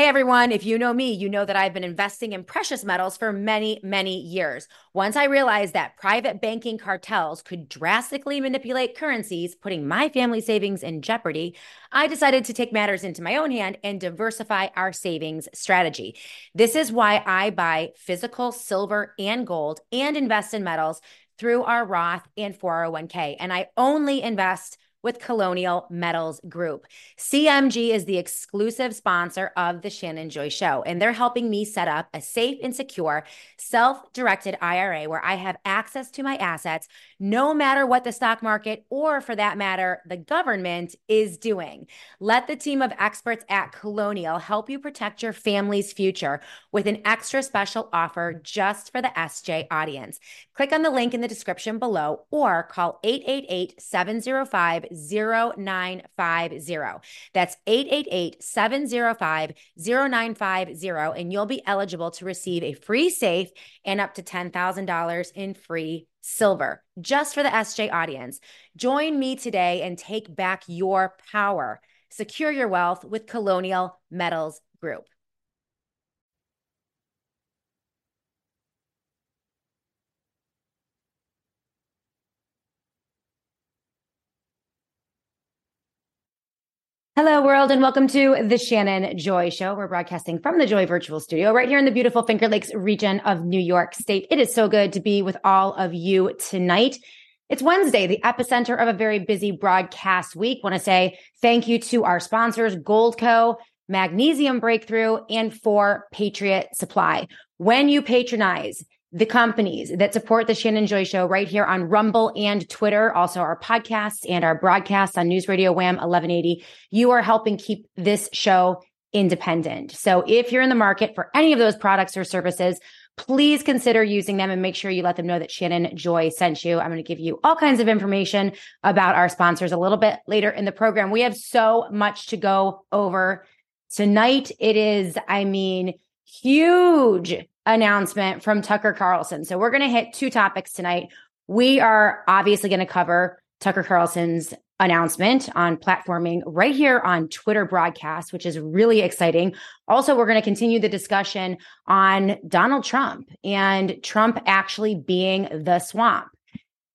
Hey everyone, if you know me, you know that I've been investing in precious metals for many, many years. Once I realized that private banking cartels could drastically manipulate currencies, putting my family savings in jeopardy, I decided to take matters into my own hand and diversify our savings strategy. This is why I buy physical silver and gold and invest in metals through our Roth and 401k. And I only invest with Colonial Metals Group. CMG is the exclusive sponsor of the Shannon Joy Show, and they're helping me set up a safe and secure self directed IRA where I have access to my assets no matter what the stock market or, for that matter, the government is doing. Let the team of experts at Colonial help you protect your family's future with an extra special offer just for the SJ audience. Click on the link in the description below or call 888 705 0950. That's 888 705 0950, and you'll be eligible to receive a free safe and up to $10,000 in free silver just for the SJ audience. Join me today and take back your power. Secure your wealth with Colonial Metals Group. Hello, world, and welcome to the Shannon Joy Show. We're broadcasting from the Joy Virtual Studio right here in the beautiful Finger Lakes region of New York State. It is so good to be with all of you tonight. It's Wednesday, the epicenter of a very busy broadcast week. Want to say thank you to our sponsors, Goldco, Magnesium Breakthrough, and for Patriot Supply. When you patronize the companies that support the Shannon Joy Show right here on Rumble and Twitter, also our podcasts and our broadcasts on News Radio Wham 1180. You are helping keep this show independent. So if you're in the market for any of those products or services, please consider using them and make sure you let them know that Shannon Joy sent you. I'm going to give you all kinds of information about our sponsors a little bit later in the program. We have so much to go over tonight. It is, I mean, huge announcement from Tucker Carlson. So we're going to hit two topics tonight. We are obviously going to cover Tucker Carlson's announcement on platforming right here on Twitter broadcast, which is really exciting. Also, we're going to continue the discussion on Donald Trump and Trump actually being the swamp.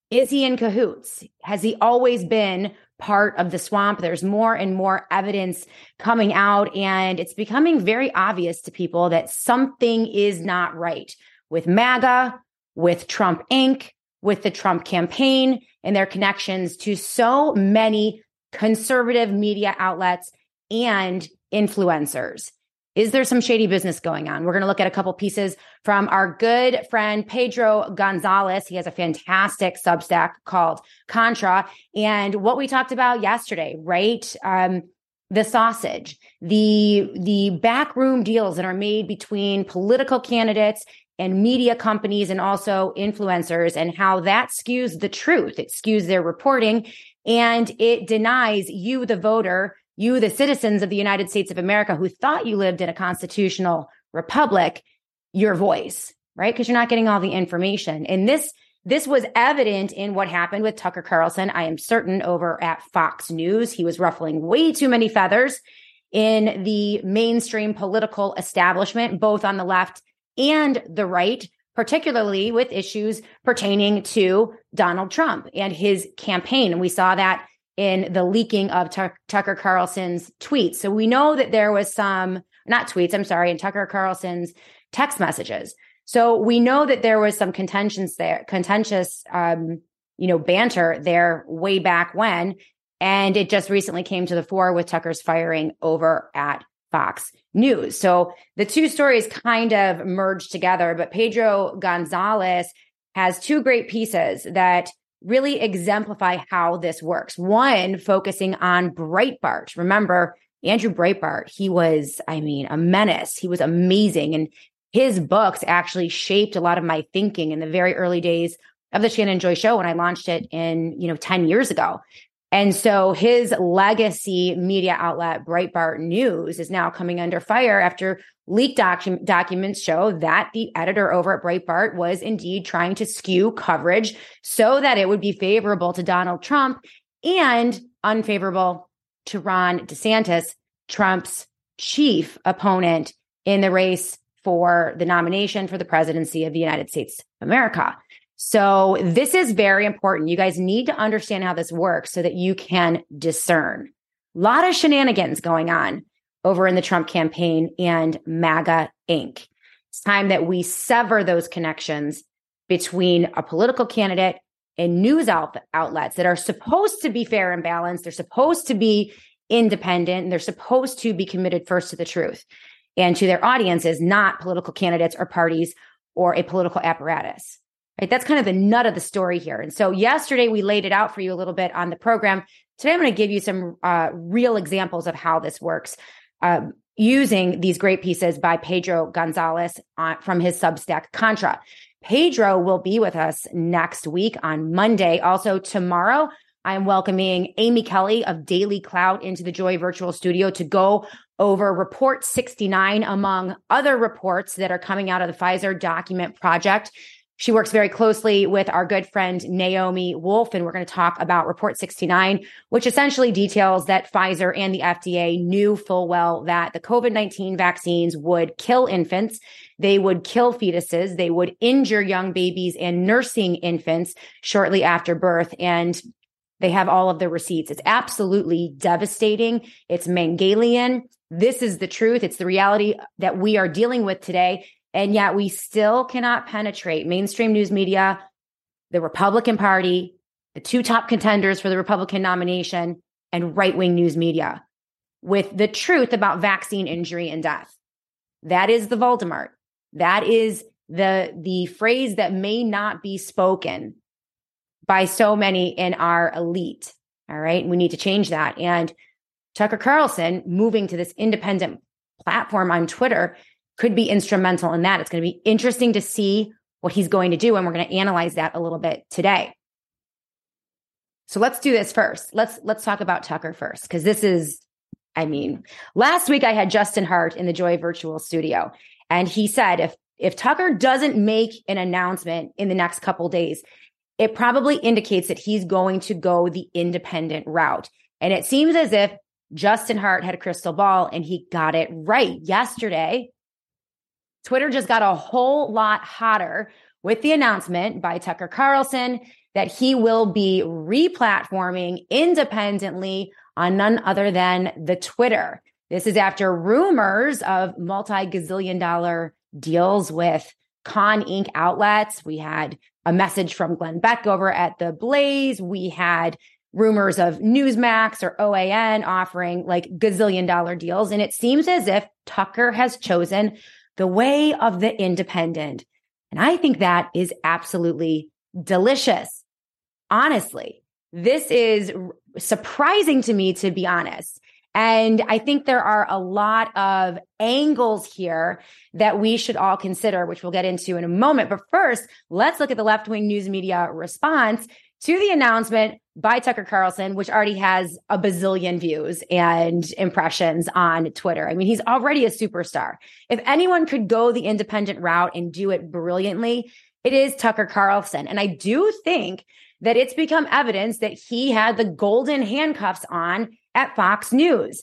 Is he in cahoots? Has he always been part of the swamp. There's more and more evidence coming out, and it's becoming very obvious to people that something is not right with MAGA, with Trump Inc., with the Trump campaign, and their connections to so many conservative media outlets and influencers. Is there some shady business going on? We're going to look at a couple pieces from our good friend Pedro Gonzalez. He has a fantastic Substack called Contra. And what we talked about yesterday, right? Um, the sausage, the the backroom deals that are made between political candidates and media companies and also influencers and how that skews the truth. It skews their reporting and it denies you, the voter, you, the citizens of the United States of America who thought you lived in a constitutional republic, your voice, right? Because you're not getting all the information. And this, this was evident in what happened with Tucker Carlson. I am certain over at Fox News, he was ruffling way too many feathers in the mainstream political establishment, both on the left and the right, particularly with issues pertaining to Donald Trump and his campaign. And we saw that in the leaking of Tucker Carlson's tweets. So we know that there was some, not tweets, I'm sorry, in Tucker Carlson's text messages. So we know that there was some contentions there, contentious, um, you know, banter there way back when. And it just recently came to the fore with Tucker's firing over at Fox News. So the two stories kind of merged together, but Pedro Gonzalez has two great pieces that really exemplify how this works. One, focusing on Breitbart. Remember, Andrew Breitbart, he was, I mean, a menace. He was amazing. And his books actually shaped a lot of my thinking in the very early days of the Shannon Joy show when I launched it in, you know, 10 years ago. And so his legacy media outlet, Breitbart News, is now coming under fire after leaked docu- documents show that the editor over at Breitbart was indeed trying to skew coverage so that it would be favorable to Donald Trump and unfavorable to Ron DeSantis, Trump's chief opponent in the race for the nomination for the presidency of the United States of America. So this is very important. You guys need to understand how this works so that you can discern. A lot of shenanigans going on over in the Trump campaign and MAGA Inc. It's time that we sever those connections between a political candidate and news out- outlets that are supposed to be fair and balanced. They're supposed to be independent and they're supposed to be committed first to the truth and to their audiences, not political candidates or parties or a political apparatus. Right. That's kind of the nut of the story here. And so yesterday we laid it out for you a little bit on the program. Today I'm going to give you some uh, real examples of how this works. Um, using these great pieces by Pedro Gonzalez uh, from his Substack Contra. Pedro will be with us next week on Monday. Also, tomorrow, I'm welcoming Amy Kelly of DailyClout into the Joy Virtual Studio to go over Report 69, among other reports that are coming out of the Pfizer document project. She works very closely with our good friend Naomi Wolf, and we're going to talk about Report 69, which essentially details that Pfizer and the FDA knew full well that the COVID 19 vaccines would kill infants, they would kill fetuses, they would injure young babies and nursing infants shortly after birth. And they have all of the receipts. It's absolutely devastating. It's Mengelian. This is the truth. It's the reality that we are dealing with today. And yet we still cannot penetrate mainstream news media, the Republican Party, the two top contenders for the Republican nomination, and right wing news media with the truth about vaccine injury and death. That is the Voldemort. That is the, the phrase that may not be spoken by so many in our elite. All right. We need to change that. And Tucker Carlson moving to this independent platform on Twitter could be instrumental in that. It's going to be interesting to see what he's going to do. And we're going to analyze that a little bit today. So let's do this first. Let's, let's talk about Tucker first, because this is, I mean, last week I had Justin Hart in the Joy virtual studio and he said, if, if Tucker doesn't make an announcement in the next couple days, it probably indicates that he's going to go the independent route. And it seems as if Justin Hart had a crystal ball and he got it right yesterday. Twitter just got a whole lot hotter with the announcement by Tucker Carlson that he will be replatforming independently on none other than the Twitter. This is after rumors of multi gazillion dollar deals with Con Inc. outlets. We had a message from Glenn Beck over at the Blaze. We had rumors of Newsmax or OAN offering like gazillion dollar deals. And it seems as if Tucker has chosen the way of the independent. And I think that is absolutely delicious. Honestly, this is surprising to me, to be honest. And I think there are a lot of angles here that we should all consider, which we'll get into in a moment. But first, let's look at the left wing news media response to the announcement by Tucker Carlson, which already has a bazillion views and impressions on Twitter. I mean, he's already a superstar. If anyone could go the independent route and do it brilliantly, it is Tucker Carlson. And I do think that it's become evidence that he had the golden handcuffs on at Fox News.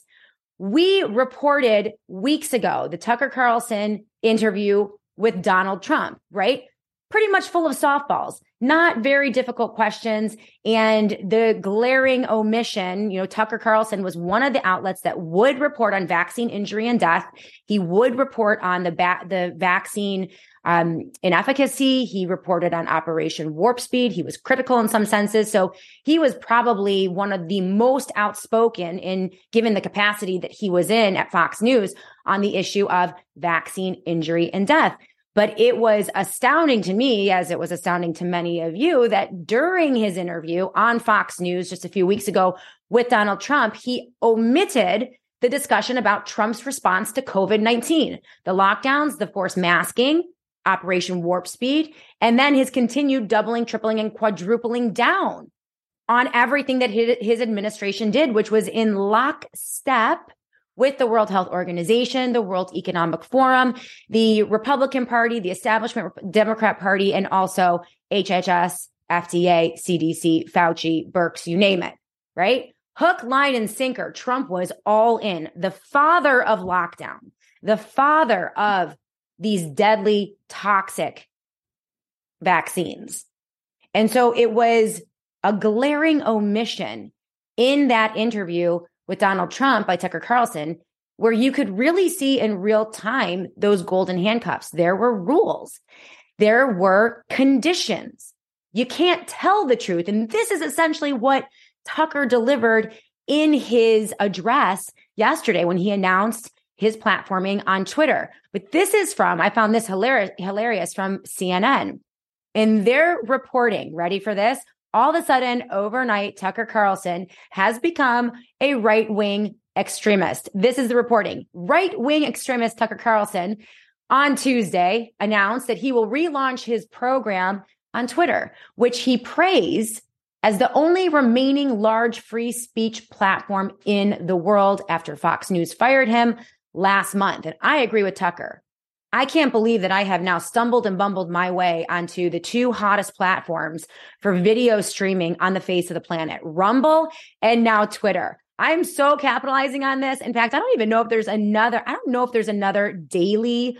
We reported weeks ago the Tucker Carlson interview with Donald Trump, right? Pretty much full of softballs not very difficult questions. And the glaring omission, you know, Tucker Carlson was one of the outlets that would report on vaccine injury and death. He would report on the the vaccine um, inefficacy. He reported on Operation Warp Speed. He was critical in some senses. So he was probably one of the most outspoken in given the capacity that he was in at Fox News on the issue of vaccine injury and death. But it was astounding to me, as it was astounding to many of you, that during his interview on Fox News just a few weeks ago with Donald Trump, he omitted the discussion about Trump's response to COVID 19, the lockdowns, the forced masking, Operation Warp Speed, and then his continued doubling, tripling, and quadrupling down on everything that his administration did, which was in lockstep with the World Health Organization, the World Economic Forum, the Republican Party, the establishment Democrat Party, and also HHS, FDA, CDC, Fauci, Birx, you name it, right? Hook, line, and sinker. Trump was all in. The father of lockdown, the father of these deadly, toxic vaccines. And so it was a glaring omission in that interview with Donald Trump by Tucker Carlson, where you could really see in real time those golden handcuffs. There were rules, there were conditions. You can't tell the truth. And this is essentially what Tucker delivered in his address yesterday when he announced his platforming on Twitter. But this is from, I found this hilarious, hilarious from CNN. In their reporting, ready for this? All of a sudden, overnight, Tucker Carlson has become a right wing extremist. This is the reporting. Right wing extremist Tucker Carlson on Tuesday announced that he will relaunch his program on Twitter, which he praised as the only remaining large free speech platform in the world after Fox News fired him last month. And I agree with Tucker. I can't believe that I have now stumbled and bumbled my way onto the two hottest platforms for video streaming on the face of the planet Rumble and now Twitter. I'm so capitalizing on this. In fact, I don't even know if there's another, I don't know if there's another daily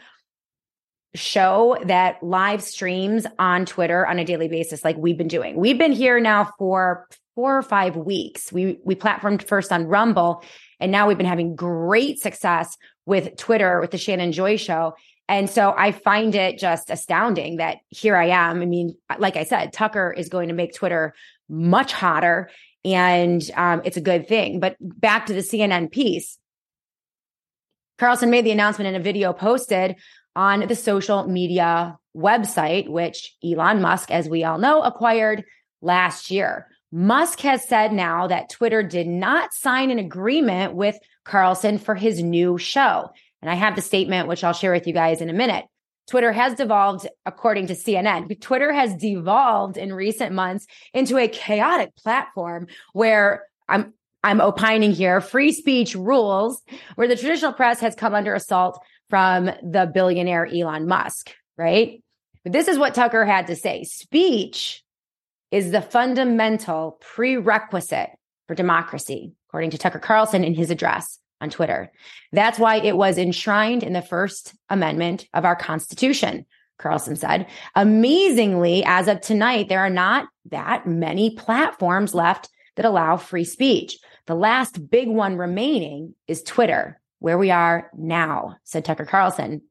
show that live streams on Twitter on a daily basis like we've been doing. We've been here now for four or five weeks. We we platformed first on Rumble and now we've been having great success with Twitter with the Shannon Joy show. And so I find it just astounding that here I am. I mean, like I said, Tucker is going to make Twitter much hotter and um, it's a good thing. But back to the CNN piece. Carlson made the announcement in a video posted on the social media website, which Elon Musk, as we all know, acquired last year. Musk has said now that Twitter did not sign an agreement with Carlson for his new show. And I have the statement, which I'll share with you guys in a minute. Twitter has devolved, according to CNN, Twitter has devolved in recent months into a chaotic platform where I'm I'm opining here, free speech rules, where the traditional press has come under assault from the billionaire Elon Musk, right? But this is what Tucker had to say. Speech is the fundamental prerequisite for democracy, according to Tucker Carlson in his address on Twitter. That's why it was enshrined in the First Amendment of our Constitution, Carlson said. Amazingly, as of tonight, there are not that many platforms left that allow free speech. The last big one remaining is Twitter where we are now, said Tucker Carlson.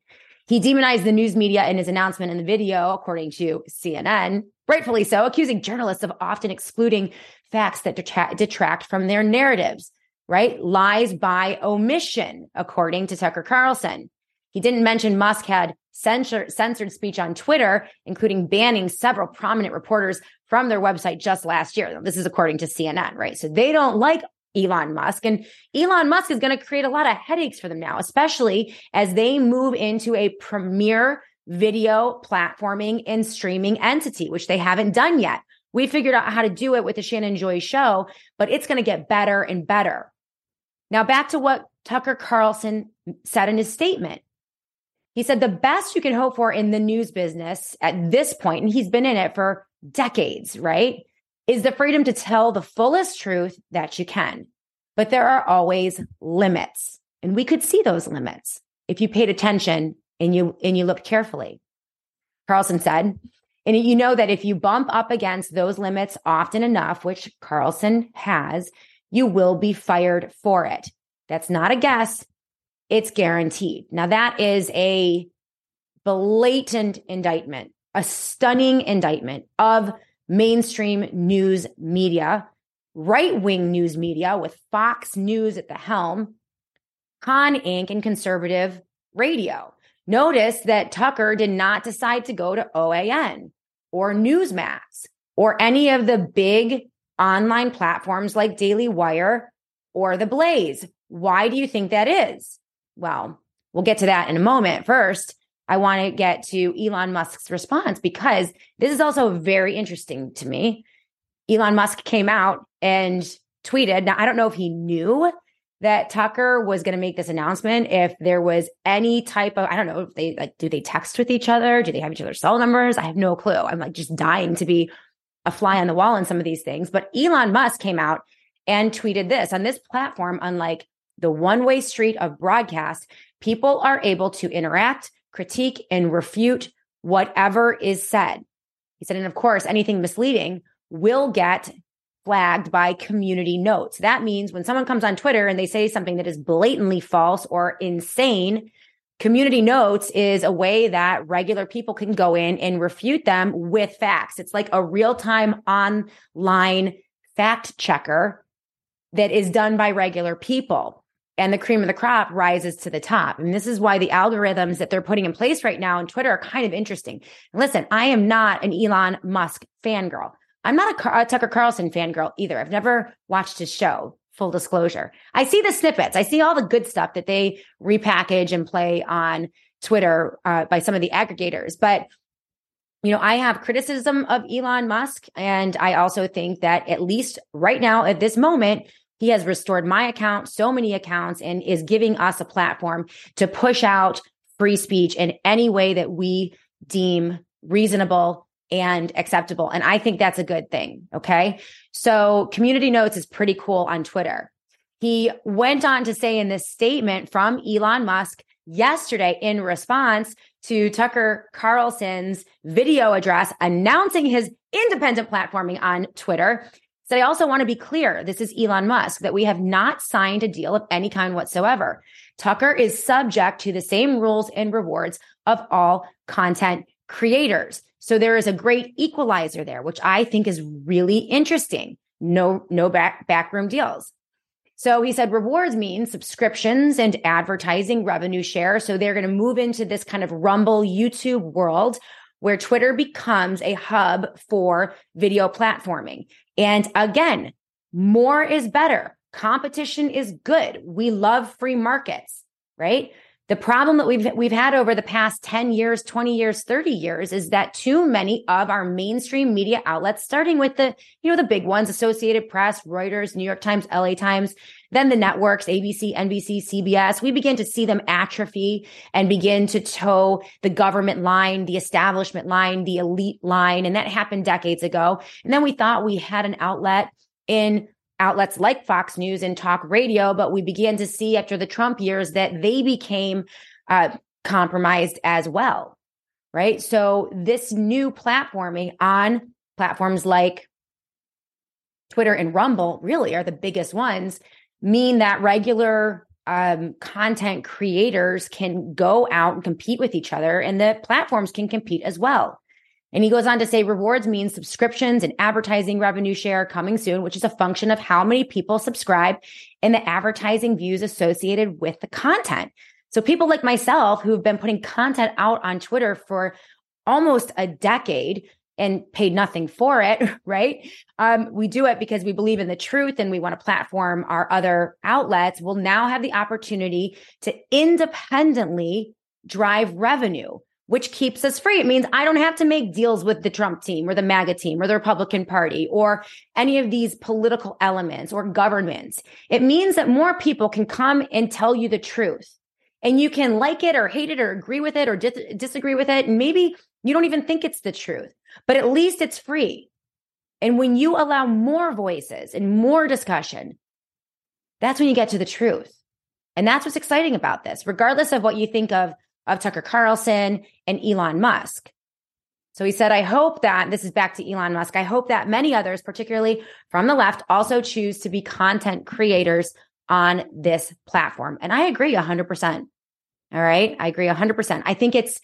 He demonized the news media in his announcement in the video, according to CNN, rightfully so, accusing journalists of often excluding facts that detract, from their narratives, right? Lies by omission, according to Tucker Carlson. He didn't mention Musk had censor, censored speech on Twitter, including banning several prominent reporters from their website just last year. This is according to CNN, right? So they don't like Elon Musk. And Elon Musk is going to create a lot of headaches for them now, especially as they move into a premier video platforming and streaming entity, which they haven't done yet. We figured out how to do it with the Shannon Joy show, but it's going to get better and better. Now, back to what Tucker Carlson said in his statement. He said the best you can hope for in the news business at this point, and he's been in it for decades, right? is the freedom to tell the fullest truth that you can. But there are always limits. And we could see those limits if you paid attention and you and you looked carefully. Carlson said, and you know that if you bump up against those limits often enough, which Carlson has, you will be fired for it. That's not a guess. It's guaranteed. Now that is a blatant indictment, a stunning indictment of mainstream news media, right wing news media with Fox News at the helm, Con Inc., and conservative radio. Notice that Tucker did not decide to go to OAN or Newsmax or any of the big online platforms like Daily Wire or The Blaze. Why do you think that is? Well, we'll get to that in a moment. First, I want to get to Elon Musk's response because this is also very interesting to me. Elon Musk came out and tweeted. Now, I don't know if he knew that Tucker was going to make this announcement. If there was any type of, I don't know, if they like, do they text with each other? Do they have each other's cell numbers? I have no clue. I'm like just dying to be a fly on the wall in some of these things. But Elon Musk came out and tweeted this on this platform, unlike the one way street of broadcast, people are able to interact, critique, and refute whatever is said. He said, and of course, anything misleading will get flagged by community notes. That means when someone comes on Twitter and they say something that is blatantly false or insane, community notes is a way that regular people can go in and refute them with facts. It's like a real time online fact checker that is done by regular people. And the cream of the crop rises to the top. And this is why the algorithms that they're putting in place right now on Twitter are kind of interesting. listen, I am not an Elon Musk fangirl. I'm not a, a Tucker Carlson fangirl either. I've never watched his show, full disclosure. I see the snippets, I see all the good stuff that they repackage and play on Twitter uh, by some of the aggregators. But you know, I have criticism of Elon Musk. And I also think that at least right now, at this moment, he has restored my account, so many accounts, and is giving us a platform to push out free speech in any way that we deem reasonable and acceptable. And I think that's a good thing. Okay. So community notes is pretty cool on Twitter. He went on to say in this statement from Elon Musk yesterday in response to Tucker Carlson's video address announcing his independent platforming on Twitter. Said, I also want to be clear. This is Elon Musk that we have not signed a deal of any kind whatsoever. Tucker is subject to the same rules and rewards of all content creators. So there is a great equalizer there, which I think is really interesting. No, no back, backroom deals. So he said rewards mean subscriptions and advertising revenue share. So they're going to move into this kind of Rumble YouTube world where Twitter becomes a hub for video platforming. And again, more is better. Competition is good. We love free markets, right? The problem that we've we've had over the past 10 years, 20 years, 30 years is that too many of our mainstream media outlets starting with the you know the big ones Associated Press, Reuters, New York Times, LA Times, then the networks ABC, NBC, CBS, we begin to see them atrophy and begin to toe the government line, the establishment line, the elite line and that happened decades ago. And then we thought we had an outlet in outlets like Fox News and talk radio, but we began to see after the Trump years that they became uh, compromised as well. Right. So this new platforming on platforms like Twitter and Rumble really are the biggest ones, mean that regular um, content creators can go out and compete with each other and the platforms can compete as well. And he goes on to say rewards means subscriptions and advertising revenue share coming soon, which is a function of how many people subscribe and the advertising views associated with the content. So people like myself who've been putting content out on Twitter for almost a decade and paid nothing for it, right? Um, we do it because we believe in the truth and we want to platform our other outlets. We'll now have the opportunity to independently drive revenue which keeps us free. It means I don't have to make deals with the Trump team or the MAGA team or the Republican Party or any of these political elements or governments. It means that more people can come and tell you the truth. And you can like it or hate it or agree with it or dis- disagree with it. Maybe you don't even think it's the truth, but at least it's free. And when you allow more voices and more discussion, that's when you get to the truth. And that's what's exciting about this, regardless of what you think of of Tucker Carlson and Elon Musk. So he said, I hope that this is back to Elon Musk. I hope that many others, particularly from the left, also choose to be content creators on this platform. And I agree 100%. All right. I agree 100%. I think it's,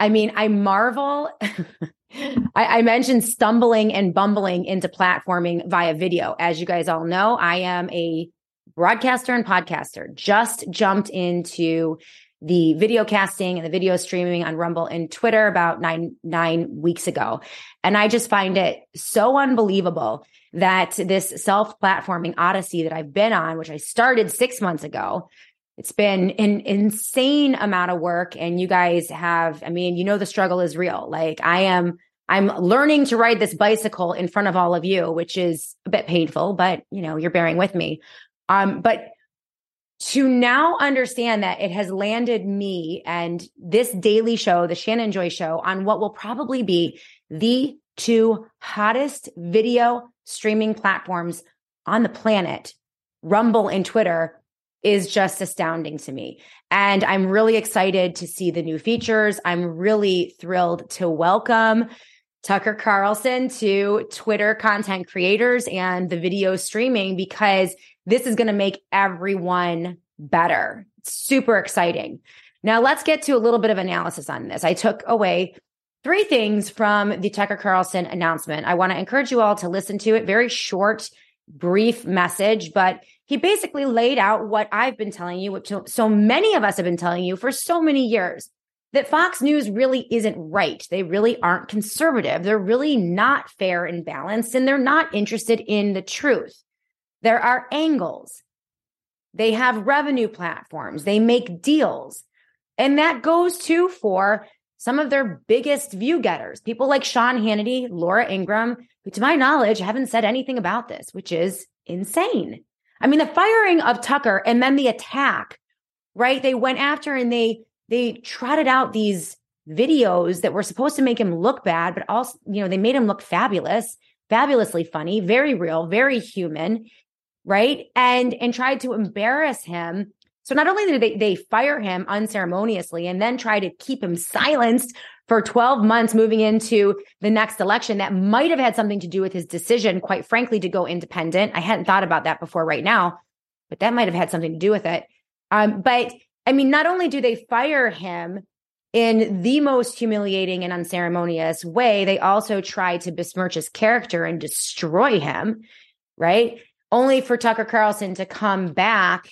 I mean, I marvel. I, I, mentioned stumbling and bumbling into platforming via video. As you guys all know, I am a broadcaster and podcaster, just jumped into the video casting and the video streaming on Rumble and Twitter about nine nine weeks ago. And I just find it so unbelievable that this self-platforming odyssey that I've been on, which I started six months ago, it's been an insane amount of work. And you guys have, I mean, you know, the struggle is real. Like I am, I'm learning to ride this bicycle in front of all of you, which is a bit painful, but you know, you're bearing with me. Um, but to now understand that it has landed me and this daily show, the Shannon Joy show, on what will probably be the two hottest video streaming platforms on the planet, Rumble and Twitter, is just astounding to me. And I'm really excited to see the new features. I'm really thrilled to welcome Tucker Carlson to Twitter content creators and the video streaming because this is going to make everyone better. super exciting. Now let's get to a little bit of analysis on this. I took away three things from the Tucker Carlson announcement. I want to encourage you all to listen to it. Very short, brief message, but he basically laid out what I've been telling you, which so many of us have been telling you for so many years that Fox News really isn't right. They really aren't conservative. They're really not fair and balanced, and they're not interested in the truth. There are angles. They have revenue platforms. They make deals. And that goes to for some of their biggest view getters, people like Sean Hannity, Laura Ingraham, who to my knowledge haven't said anything about this, which is insane. I mean, the firing of Tucker and then the attack, right? They went after and they they trotted out these videos that were supposed to make him look bad, but also, you know, they made him look fabulous, fabulously funny, very real, very human, right? And and tried to embarrass him. So not only did they, they fire him unceremoniously and then try to keep him silenced for 12 months moving into the next election that might have had something to do with his decision, quite frankly, to go independent. I hadn't thought about that before right now, but that might have had something to do with it. Um, but I mean, not only do they fire him in the most humiliating and unceremonious way, they also try to besmirch his character and destroy him, right? Only for Tucker Carlson to come back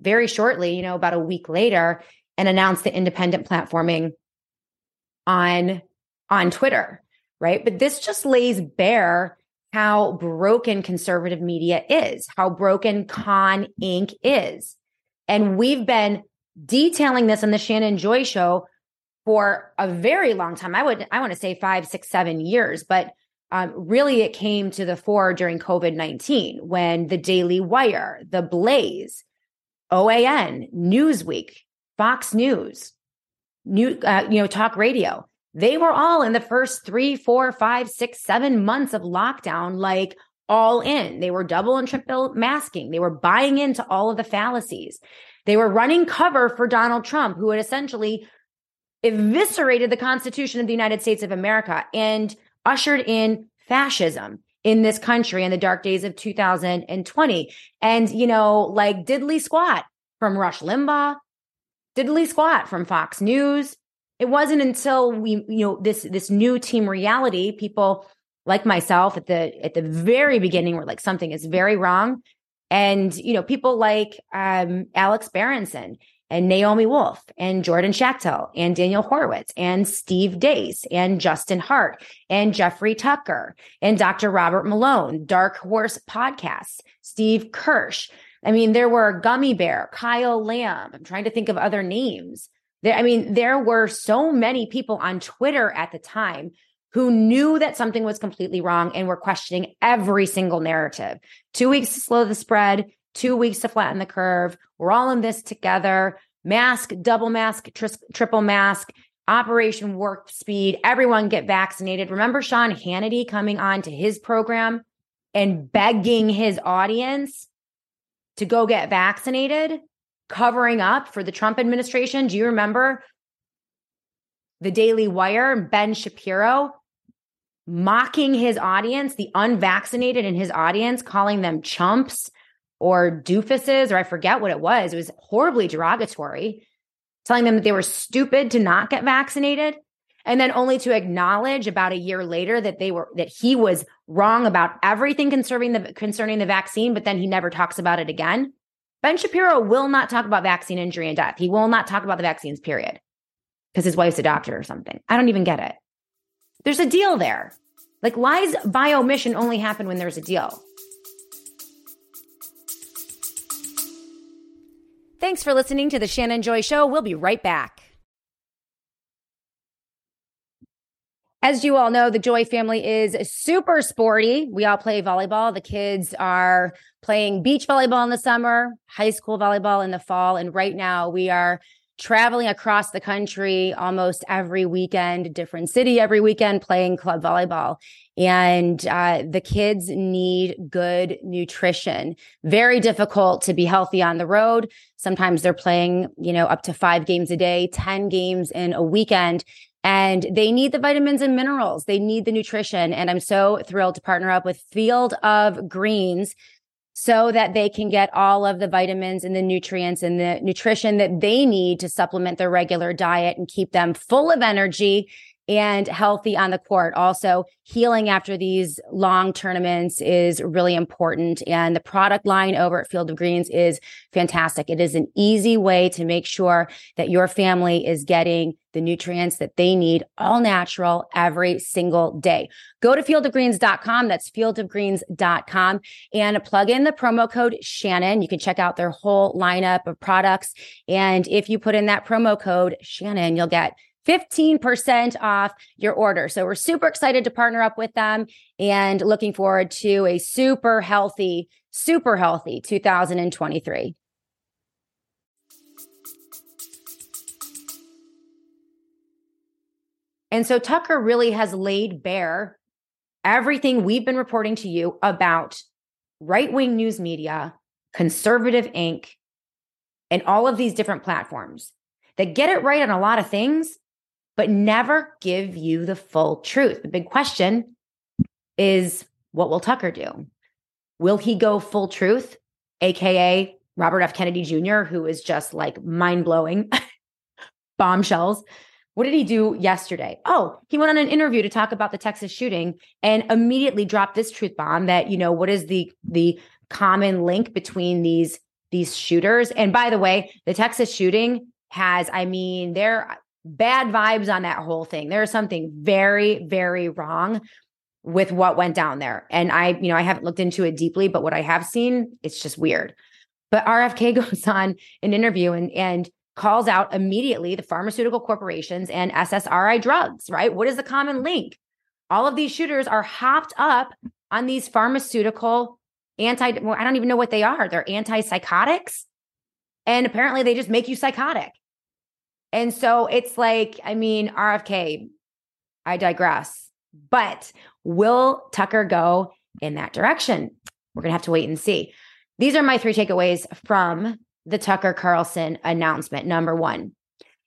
very shortly, you know, about a week later and announce the independent platforming on on Twitter, right? But this just lays bare how broken conservative media is, how broken Con Inc. is. And we've been detailing this on the Shannon Joy show for a very long time. I would, I want to say five, six, seven years, but um, really it came to the fore during COVID 19 when the Daily Wire, the Blaze, OAN, Newsweek, Fox News, new, uh, you know, talk radio, they were all in the first three, four, five, six, seven months of lockdown, like all in. They were double and triple masking. They were buying into all of the fallacies. They were running cover for Donald Trump, who had essentially eviscerated the Constitution of the United States of America and ushered in fascism in this country in the dark days of 2020. And, you know, like diddly squat from Rush Limbaugh, diddly squat from Fox News. It wasn't until we, you know, this this new team reality, people like myself at the at the very beginning were like something is very wrong and you know people like um, alex berenson and naomi wolf and jordan schachtel and daniel horowitz and steve deace and justin hart and jeffrey tucker and dr robert malone dark horse podcasts steve kirsch. I mean there were gummy bear kyle lamb i'm trying to think of other names. There, i mean there were so many people on twitter at the time who knew that something was completely wrong and were questioning every single narrative. Two weeks to slow the spread, two weeks to flatten the curve. We're all in this together. Mask, double mask, triple mask, Operation Warp Speed. Everyone get vaccinated. Remember Sean Hannity coming on to his program and begging his audience to go get vaccinated, covering up for the Trump administration. Do you remember the Daily Wire, Ben Shapiro mocking his audience, the unvaccinated in his audience, calling them chumps or doofuses, or I forget what it was. It was horribly derogatory, telling them that they were stupid to not get vaccinated. And then only to acknowledge about a year later that they were that he was wrong about everything concerning the concerning the vaccine, but then he never talks about it again. Ben Shapiro will not talk about vaccine injury and death. He will not talk about the vaccines, period. Because his wife's a doctor or something. I don't even get it. There's a deal there. Like lies by omission only happen when there's a deal. Thanks for listening to the Shannon Joy Show. We'll be right back. As you all know, the Joy family is super sporty. We all play volleyball. The kids are playing beach volleyball in the summer, high school volleyball in the fall. And right now we are traveling across the country almost every weekend, different city every weekend, playing club volleyball. And uh, the kids need good nutrition. Very difficult to be healthy on the road. Sometimes they're playing, you know, up to five games a day, 10 games in a weekend. And they need the vitamins and minerals. They need the nutrition. And I'm so thrilled to partner up with Field of Greens so that they can get all of the vitamins and the nutrients and the nutrition that they need to supplement their regular diet and keep them full of energy and healthy on the court. Also, healing after these long tournaments is really important. And the product line over at Field of Greens is fantastic. It is an easy way to make sure that your family is getting the nutrients that they need all natural every single day. Go to fieldofgreens.com. That's fieldofgreens.com and plug in the promo code Shannon. You can check out their whole lineup of products. And if you put in that promo code Shannon, you'll get 15% off your order. So we're super excited to partner up with them and looking forward to a super healthy, super healthy 2023. And so Tucker really has laid bare everything we've been reporting to you about right wing news media, conservative Inc., and all of these different platforms that get it right on a lot of things, but never give you the full truth. The big question is what will Tucker do? Will he go full truth, AKA Robert F. Kennedy Jr., who is just like mind blowing bombshells? What did he do yesterday? Oh, he went on an interview to talk about the Texas shooting and immediately dropped this truth bomb that, you know, what is the the common link between these these shooters? And by the way, the Texas shooting has, I mean, there bad vibes on that whole thing. There's something very, very wrong with what went down there. And I, you know, I haven't looked into it deeply, but what I have seen, it's just weird. But RFK goes on an interview and and calls out immediately the pharmaceutical corporations and SSRI drugs, right? What is the common link? All of these shooters are hopped up on these pharmaceutical anti well, I don't even know what they are. They're antipsychotics. And apparently they just make you psychotic. And so it's like, I mean, RFK, I digress. But will Tucker go in that direction? We're going to have to wait and see. These are my three takeaways from the Tucker Carlson announcement. Number one,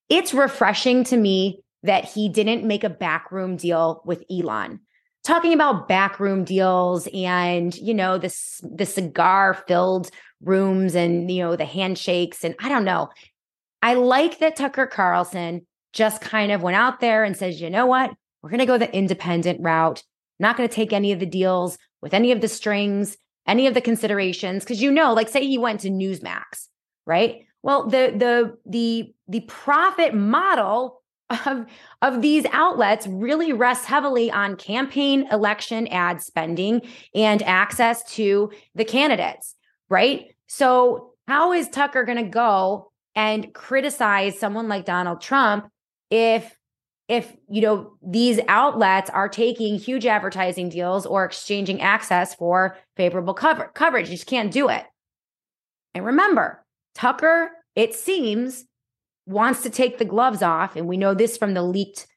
it's refreshing to me that he didn't make a backroom deal with Elon. Talking about backroom deals and, you know, this the cigar filled rooms and, you know, the handshakes and I don't know. I like that Tucker Carlson just kind of went out there and says, you know what? We're going to go the independent route. not going to take any of the deals with any of the strings, any of the considerations. Cause you know, like say he went to Newsmax, right? Well, the the the the profit model of of these outlets really rests heavily on campaign election ad spending and access to the candidates, right? So how is Tucker going to go and criticize someone like Donald Trump if if you know these outlets are taking huge advertising deals or exchanging access for favorable cover- coverage. You just can't do it. And remember tucker it seems wants to take the gloves off and we know this from the leaked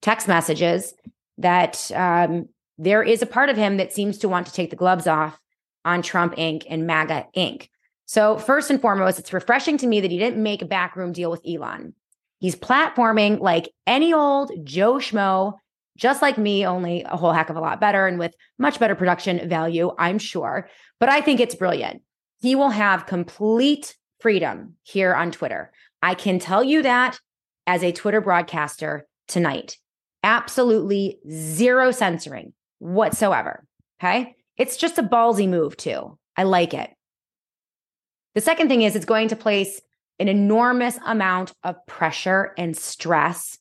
text messages that um, there is a part of him that seems to want to take the gloves off on trump inc. and maga inc so, first and foremost, it's refreshing to me that he didn't make a backroom deal with Elon. He's platforming like any old Joe Schmo, just like me, only a whole heck of a lot better and with much better production value, I'm sure. But I think it's brilliant. He will have complete freedom here on Twitter. I can tell you that as a Twitter broadcaster tonight. Absolutely zero censoring whatsoever. Okay. It's just a ballsy move, too. I like it. The second thing is it's going to place an enormous amount of pressure and stress,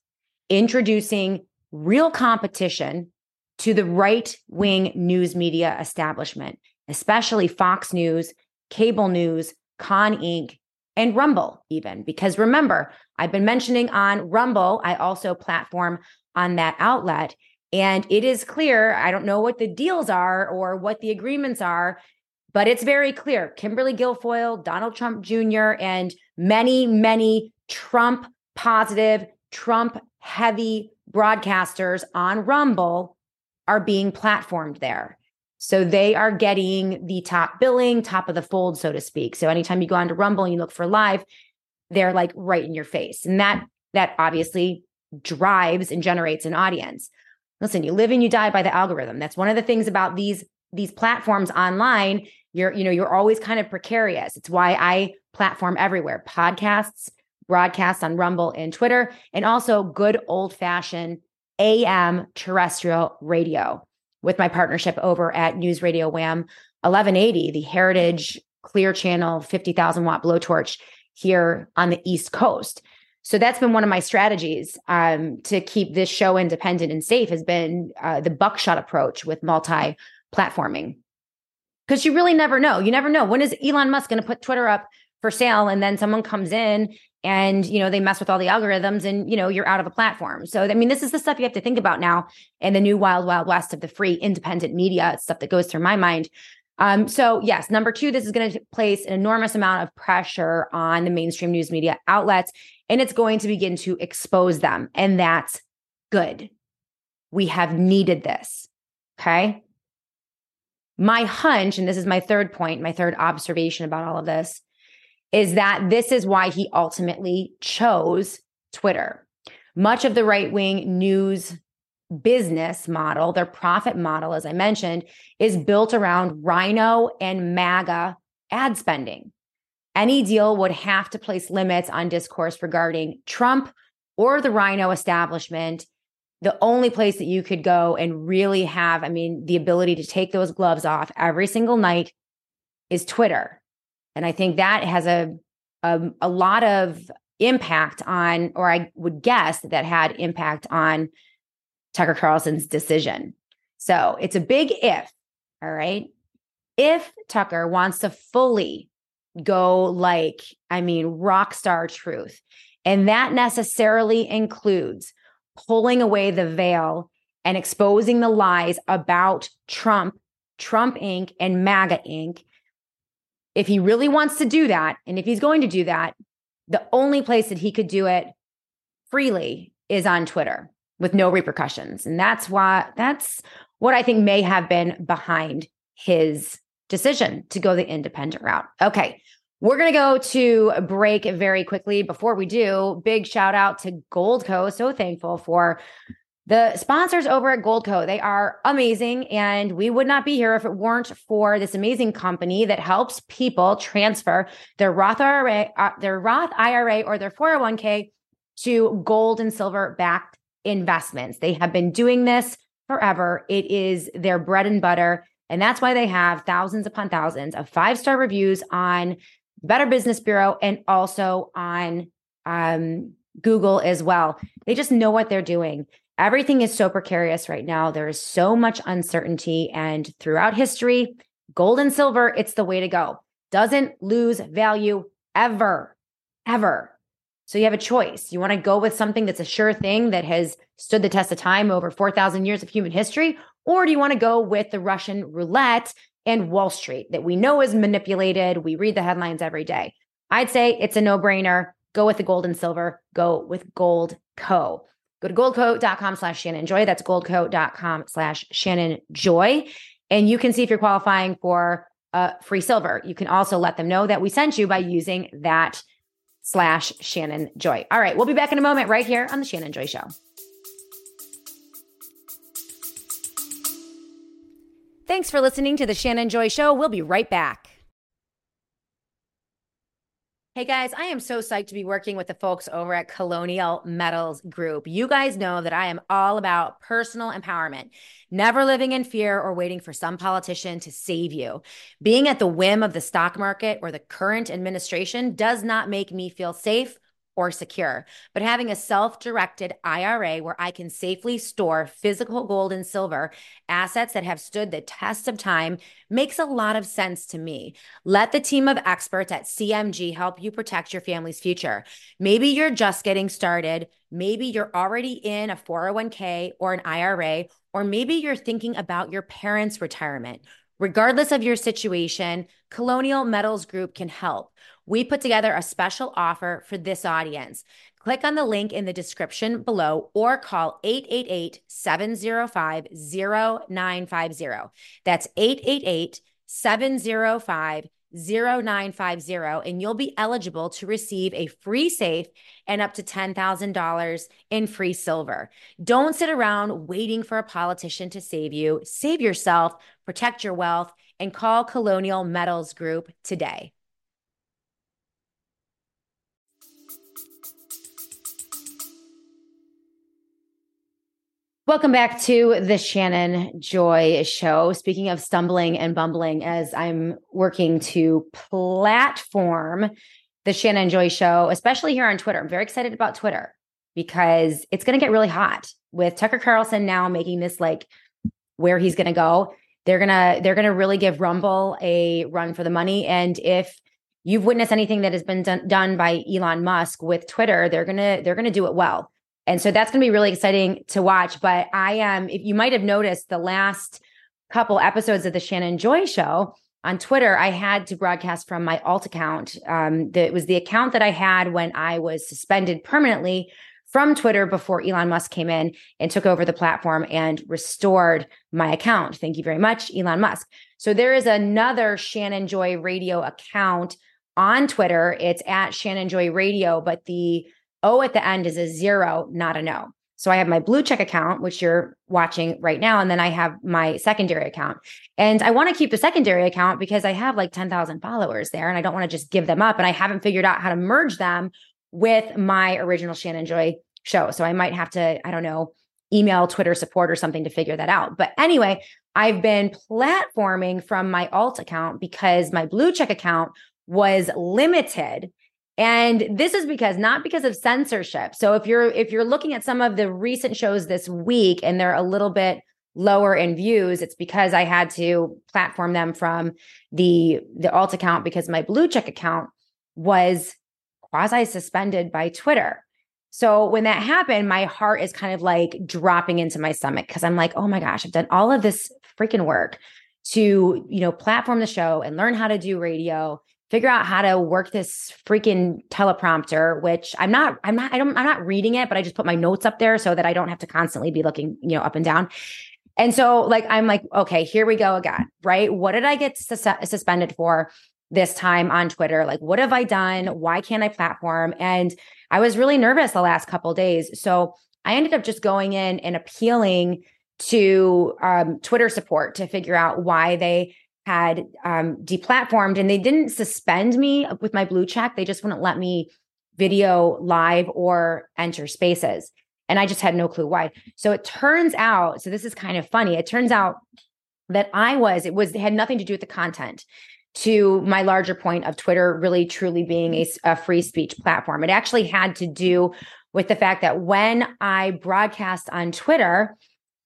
introducing real competition to the right wing news media establishment, especially Fox News, cable news, Con Inc., and Rumble, even. Because remember, I've been mentioning on Rumble, I also platform on that outlet. And it is clear, I don't know what the deals are or what the agreements are but it's very clear Kimberly Guilfoyle, Donald Trump Jr., and many, many Trump positive, Trump heavy broadcasters on Rumble are being platformed there. So they are getting the top billing, top of the fold, so to speak. So anytime you go onto Rumble and you look for live, they're like right in your face. And that that obviously drives and generates an audience. Listen, you live and you die by the algorithm. That's one of the things about these these platforms online. You're, you know, you're always kind of precarious. It's why I platform everywhere. Podcasts, broadcasts on Rumble and Twitter, and also good old-fashioned AM terrestrial radio with my partnership over at News Radio Wham 1180, the Heritage Clear Channel 50,000 watt blowtorch here on the East Coast. So that's been one of my strategies um, to keep this show independent and safe has been uh, the buckshot approach with multi platforming. Because you really never know. You never know. When is Elon Musk going to put Twitter up for sale and then someone comes in and you know they mess with all the algorithms and you know you're out of a platform so i mean this is the stuff you have to think about now in the new wild wild west of the free independent media stuff that goes through my mind um, so yes number two this is going to place an enormous amount of pressure on the mainstream news media outlets and it's going to begin to expose them. And that's good. We have needed this. Okay. My hunch, and this is my third point, my third observation about all of this, is that this is why he ultimately chose Twitter. Much of the right wing news business model, their profit model, as I mentioned, is built around RINO and MAGA ad spending. Any deal would have to place limits on discourse regarding Trump or the RINO establishment. The only place that you could go and really have, I mean, the ability to take those gloves off every single night is Twitter. And I think that has a, a, a lot of impact on, or I would guess that, that had impact on Tucker Carlson's decision. So it's a big if. All right. If Tucker wants to fully go like, I mean, rock star truth. And that necessarily includes pulling away the veil and exposing the lies about Trump, Trump Inc., and MAGA Inc. If he really wants to do that, and if he's going to do that, the only place that he could do it freely is on Twitter with no repercussions. And that's why that's what I think may have been behind his decision to go the independent route. Okay. We're going to go to a break very quickly. Before we do, big shout out to Goldco. So thankful for the sponsors over at Goldco. They are amazing. And we would not be here if it weren't for this amazing company that helps people transfer their Roth IRA, uh, their Roth IRA or their 401k to gold and silver backed investments. They have been doing this forever. It is their bread and butter. And that's why they have thousands upon thousands of five star reviews on Better Business Bureau and also on um, Google as well. They just know what they're doing. Everything is so precarious right now. There is so much uncertainty. And throughout history, gold and silver, it's the way to go. Doesn't lose value ever, ever. So you have a choice. You want to go with something that's a sure thing that has stood the test of time over 4,000 years of human history? Or do you want to go with the Russian roulette and Wall Street that we know is manipulated? We read the headlines every day. I'd say it's a no brainer. Go with the gold and silver, go with Gold Co. Go to goldco.com slash Shannon Joy. That's goldco.com slash Shannon Joy. And you can see if you're qualifying for uh, free silver. You can also let them know that we sent you by using that slash Shannon Joy. All right, we'll be back in a moment right here on the Shannon Joy Show. Thanks for listening to the Shannon Joy Show. We'll be right back. Hey guys, I am so psyched to be working with the folks over at Colonial Metals Group. You guys know that I am all about personal empowerment, never living in fear or waiting for some politician to save you. Being at the whim of the stock market or the current administration does not make me feel safe or secure. But having a self directed IRA where I can safely store physical gold and silver, assets that have stood the test of time, makes a lot of sense to me. Let the team of experts at CMG help you protect your family's future. Maybe you're just getting started. Maybe you're already in a 401k or an IRA, or maybe you're thinking about your parents' retirement. Regardless of your situation, Colonial Metals Group can help. We put together a special offer for this audience. Click on the link in the description below or call 888 705 0950. That's 888 705 0950 and you'll be eligible to receive a free safe and up to $10,000 in free silver. Don't sit around waiting for a politician to save you. Save yourself, protect your wealth, and call Colonial Metals Group today. Welcome back to the Shannon Joy Show. Speaking of stumbling and bumbling, as I'm working to platform the Shannon Joy Show, especially here on Twitter, I'm very excited about Twitter because it's going to get really hot with Tucker Carlson now making this like where he's going to go. They're gonna they're gonna really give Rumble a run for the money, and if you've witnessed anything that has been done, done by Elon Musk with Twitter, they're gonna they're gonna do it well. And so that's going to be really exciting to watch. But I am, if you might have noticed the last couple episodes of the Shannon Joy show on Twitter, I had to broadcast from my alt account. Um, that was the account that I had when I was suspended permanently from Twitter before Elon Musk came in and took over the platform and restored my account. Thank you very much, Elon Musk. So there is another Shannon Joy radio account on Twitter. It's at Shannon Joy Radio, but the O at the end is a zero, not a no. So I have my blue check account, which you're watching right now. And then I have my secondary account. And I want to keep the secondary account because I have like 10,000 followers there and I don't want to just give them up. And I haven't figured out how to merge them with my original Shannon Joy show. So I might have to, I don't know, email Twitter support or something to figure that out. But anyway, I've been platforming from my alt account because my blue check account was limited and this is because not because of censorship. So if you're if you're looking at some of the recent shows this week and they're a little bit lower in views, it's because I had to platform them from the the alt account because my blue check account was quasi suspended by Twitter. So when that happened, my heart is kind of like dropping into my stomach because I'm like, oh my gosh, I've done all of this freaking work to, you know, platform the show and learn how to do radio figure out how to work this freaking teleprompter which i'm not i'm not i don't i'm not reading it but i just put my notes up there so that i don't have to constantly be looking you know up and down. And so like i'm like okay here we go again right? What did i get sus- suspended for this time on twitter? Like what have i done? Why can't i platform? And i was really nervous the last couple days. So i ended up just going in and appealing to um, twitter support to figure out why they had um, deplatformed and they didn't suspend me with my blue check. They just wouldn't let me video live or enter spaces. And I just had no clue why. So it turns out, so this is kind of funny. It turns out that I was, it was, it had nothing to do with the content to my larger point of Twitter really truly being a, a free speech platform. It actually had to do with the fact that when I broadcast on Twitter,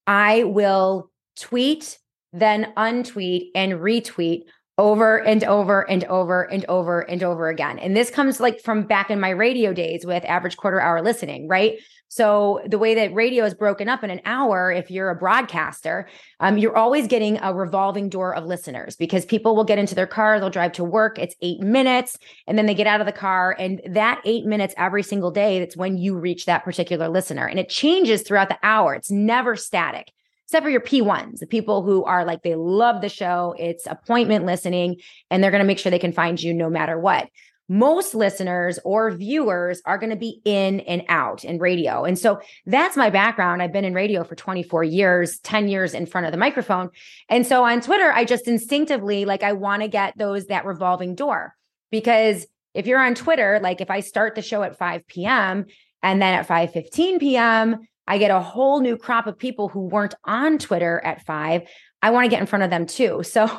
I will tweet then untweet and retweet over and over and over and over and over again. And this comes like from back in my radio days with average quarter hour listening, right? So the way that radio is broken up in an hour, if you're a broadcaster, um, you're always getting a revolving door of listeners because people will get into their car, they'll drive to work. It's eight minutes, and then they get out of the car, and that eight minutes every single day, that's when you reach that particular listener, and it changes throughout the hour. It's never static except for your P1s, the people who are like, they love the show, it's appointment listening, and they're going to make sure they can find you no matter what. Most listeners or viewers are going to be in and out in radio. And so that's my background. I've been in radio for 24 years, 10 years in front of the microphone. And so on Twitter, I just instinctively like, I want to get those, that revolving door because if you're on Twitter, like if I start the show at 5 p.m. and then at 5 15 p.m., I get a whole new crop of people who weren't on Twitter at five. I want to get in front of them too. So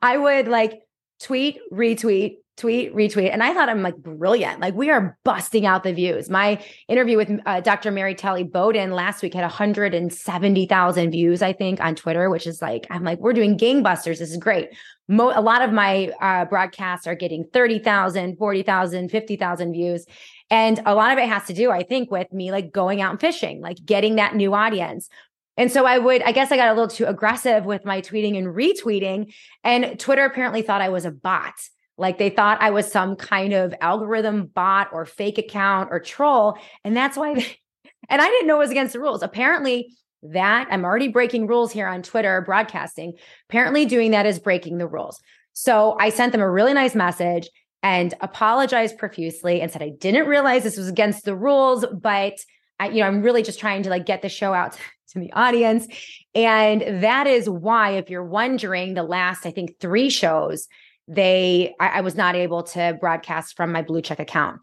I would like tweet, retweet, tweet, retweet. And I thought I'm like brilliant. Like we are busting out the views. My interview with uh, Dr. Mary Talley Bowden last week had 170,000 views, I think, on Twitter, which is like, I'm like, we're doing gangbusters. This is great. Mo- a lot of my uh, broadcasts are getting 30,000, 40,000, 50,000 views. And a lot of it has to do, I think, with me like going out and fishing, like getting that new audience. And so I would, I guess I got a little too aggressive with my tweeting and retweeting. And Twitter apparently thought I was a bot. Like they thought I was some kind of algorithm bot or fake account or troll. And that's why, they, and I didn't know it was against the rules. Apparently, that I'm already breaking rules here on Twitter broadcasting. Apparently, doing that is breaking the rules. So I sent them a really nice message and apologized profusely and said I didn't realize this was against the rules, but I, you know, I'm really just trying to like get the show out to the audience. And that is why, if you're wondering, the last, I think, three shows, they I, I was not able to broadcast from my blue check account.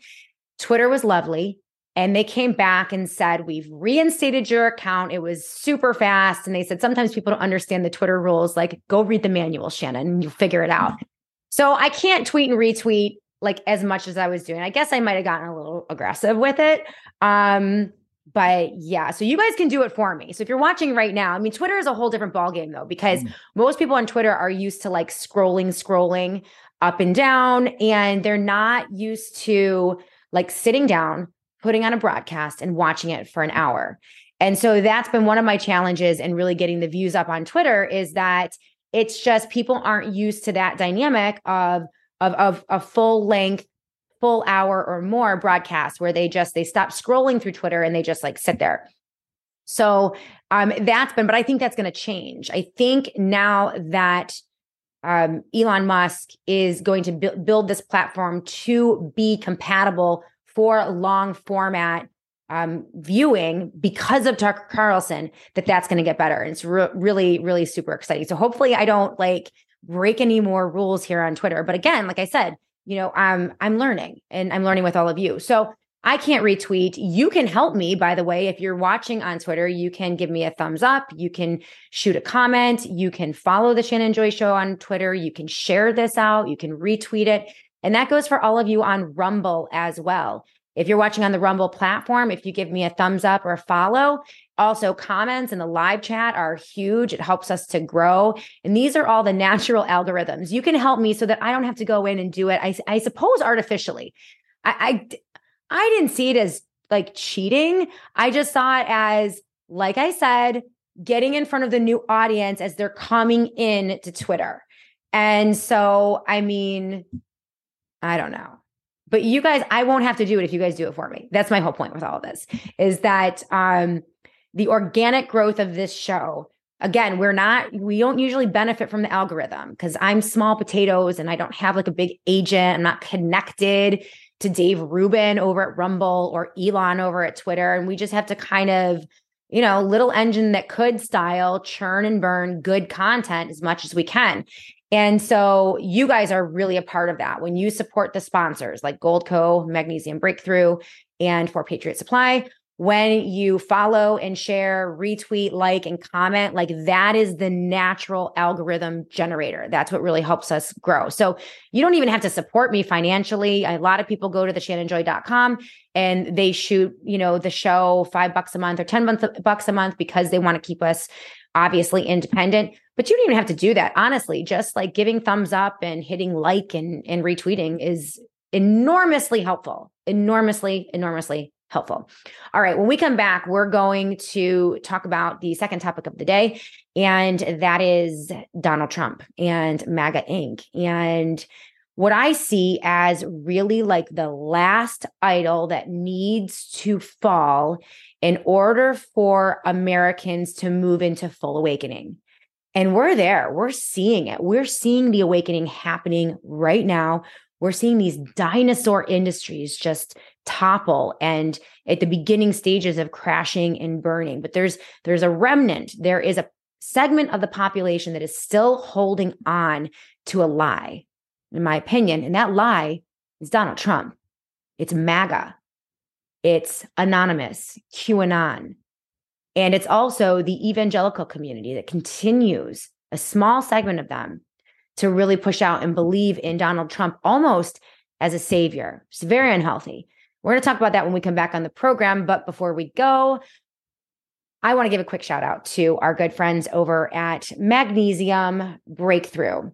Twitter was lovely. And they came back and said, We've reinstated your account. It was super fast. And they said, Sometimes people don't understand the Twitter rules. Like, go read the manual, Shannon, and you'll figure it out. So I can't tweet and retweet like as much as I was doing. I guess I might have gotten a little aggressive with it. Um, but yeah, so you guys can do it for me. So if you're watching right now, I mean, Twitter is a whole different ballgame though, because mm. most people on Twitter are used to like scrolling, scrolling up and down, and they're not used to like sitting down, putting on a broadcast and watching it for an hour. And so that's been one of my challenges in really getting the views up on Twitter is that it's just people aren't used to that dynamic of of of a full length full hour or more broadcast where they just they stop scrolling through Twitter and they just like sit there. So um that's been but I think that's going to change. I think now that um Elon Musk is going to bu- build this platform to be compatible for long format um, viewing because of Tucker Carlson that that's going to get better. And it's re- really, really super exciting. So hopefully I don't like break any more rules here on Twitter. But again, like I said, you know, I'm I'm learning and I'm learning with all of you. So I can't retweet. You can help me, by the way. If you're watching on Twitter, you can give me a thumbs up. You can shoot a comment. You can follow the Shannon Joy Show on Twitter. You can share this out. You can retweet it. And that goes for all of you on Rumble as well. If you're watching on the Rumble platform, if you give me a thumbs up or a follow, also comments in the live chat are huge. It helps us to grow. And these are all the natural algorithms. You can help me so that I don't have to go in and do it. I, I suppose artificially. I, I, I didn't see it as like cheating. I just saw it as, like I said, getting in front of the new audience as they're coming in to Twitter. And so, I mean, I don't know but you guys i won't have to do it if you guys do it for me. That's my whole point with all of this is that um the organic growth of this show again we're not we don't usually benefit from the algorithm because i'm small potatoes and i don't have like a big agent. I'm not connected to dave rubin over at rumble or elon over at twitter. And we just have to kind of you know little engine that could style churn and burn good content as much as we can and so you guys are really a part of that when you support the sponsors like Goldco, Magnesium Breakthrough, and For Patriot Supply. When you follow and share, retweet, like, and comment, like that is the natural algorithm generator. That's what really helps us grow. So you don't even have to support me financially. A lot of people go to the shannonjoy.com and they shoot, you know, the show five bucks a month or 10 bucks a month because they want to keep us obviously independent but you don't even have to do that honestly. Just like giving thumbs up and hitting like and, and retweeting is enormously helpful. Enormously enormously helpful. All right when we come back we're going to talk about the second topic of the day and that is donald trump and maga inc. And what I see as really like the last idol that needs to fall in order for Americans to move into full awakening. And we're there, we're seeing it. We're seeing the awakening happening right now. We're seeing these dinosaur industries just topple and at the beginning stages of crashing and burning. But there's there's a remnant. There is a segment of the population that is still holding on to a lie, in my opinion. And that lie is Donald Trump. It's MAGA. It's Anonymous, QAnon. And it's also the evangelical community that continues, a small segment of them, to really push out and believe in Donald Trump almost as a savior. It's very unhealthy. We're going to talk about that when we come back on the program. But before we go, I want to give a quick shout out to our good friends over at Magnesium Breakthrough.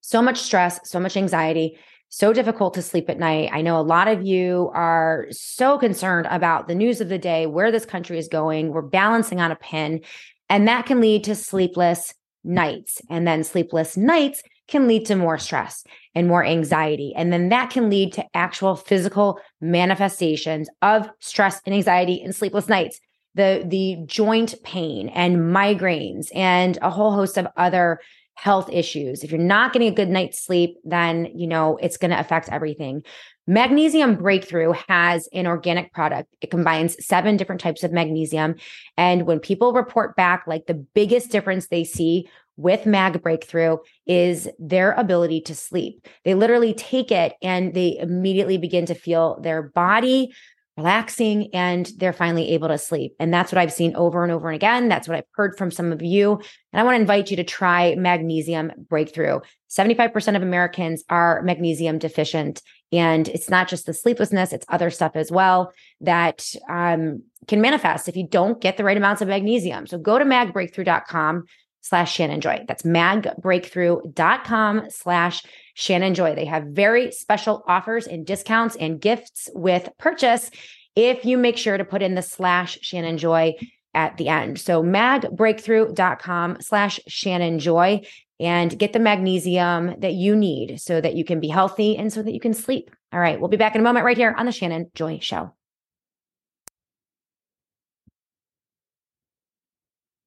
So much stress, so much anxiety so difficult to sleep at night. I know a lot of you are so concerned about the news of the day, where this country is going. We're balancing on a pin, and that can lead to sleepless nights. And then sleepless nights can lead to more stress and more anxiety. And then that can lead to actual physical manifestations of stress and anxiety and sleepless nights. The, the joint pain and migraines and a whole host of other health issues. If you're not getting a good night's sleep, then, you know, it's going to affect everything. Magnesium Breakthrough has an organic product. It combines seven different types of magnesium. And when people report back, like the biggest difference they see with Mag Breakthrough is their ability to sleep. They literally take it and they immediately begin to feel their body relaxing and they're finally able to sleep. And that's what I've seen over and over and again. That's what I've heard from some of you. And I want to invite you to try magnesium breakthrough. 75% of Americans are magnesium deficient. And it's not just the sleeplessness, it's other stuff as well that um, can manifest if you don't get the right amounts of magnesium. So go to magbreakthrough.com slash Shannon Joy. That's magbreakthrough.com slash Shannon Joy. They have very special offers and discounts and gifts with purchase if you make sure to put in the slash Shannon Joy at the end. So magbreakthrough.com slash Shannon Joy and get the magnesium that you need so that you can be healthy and so that you can sleep. All right. We'll be back in a moment right here on the Shannon Joy Show.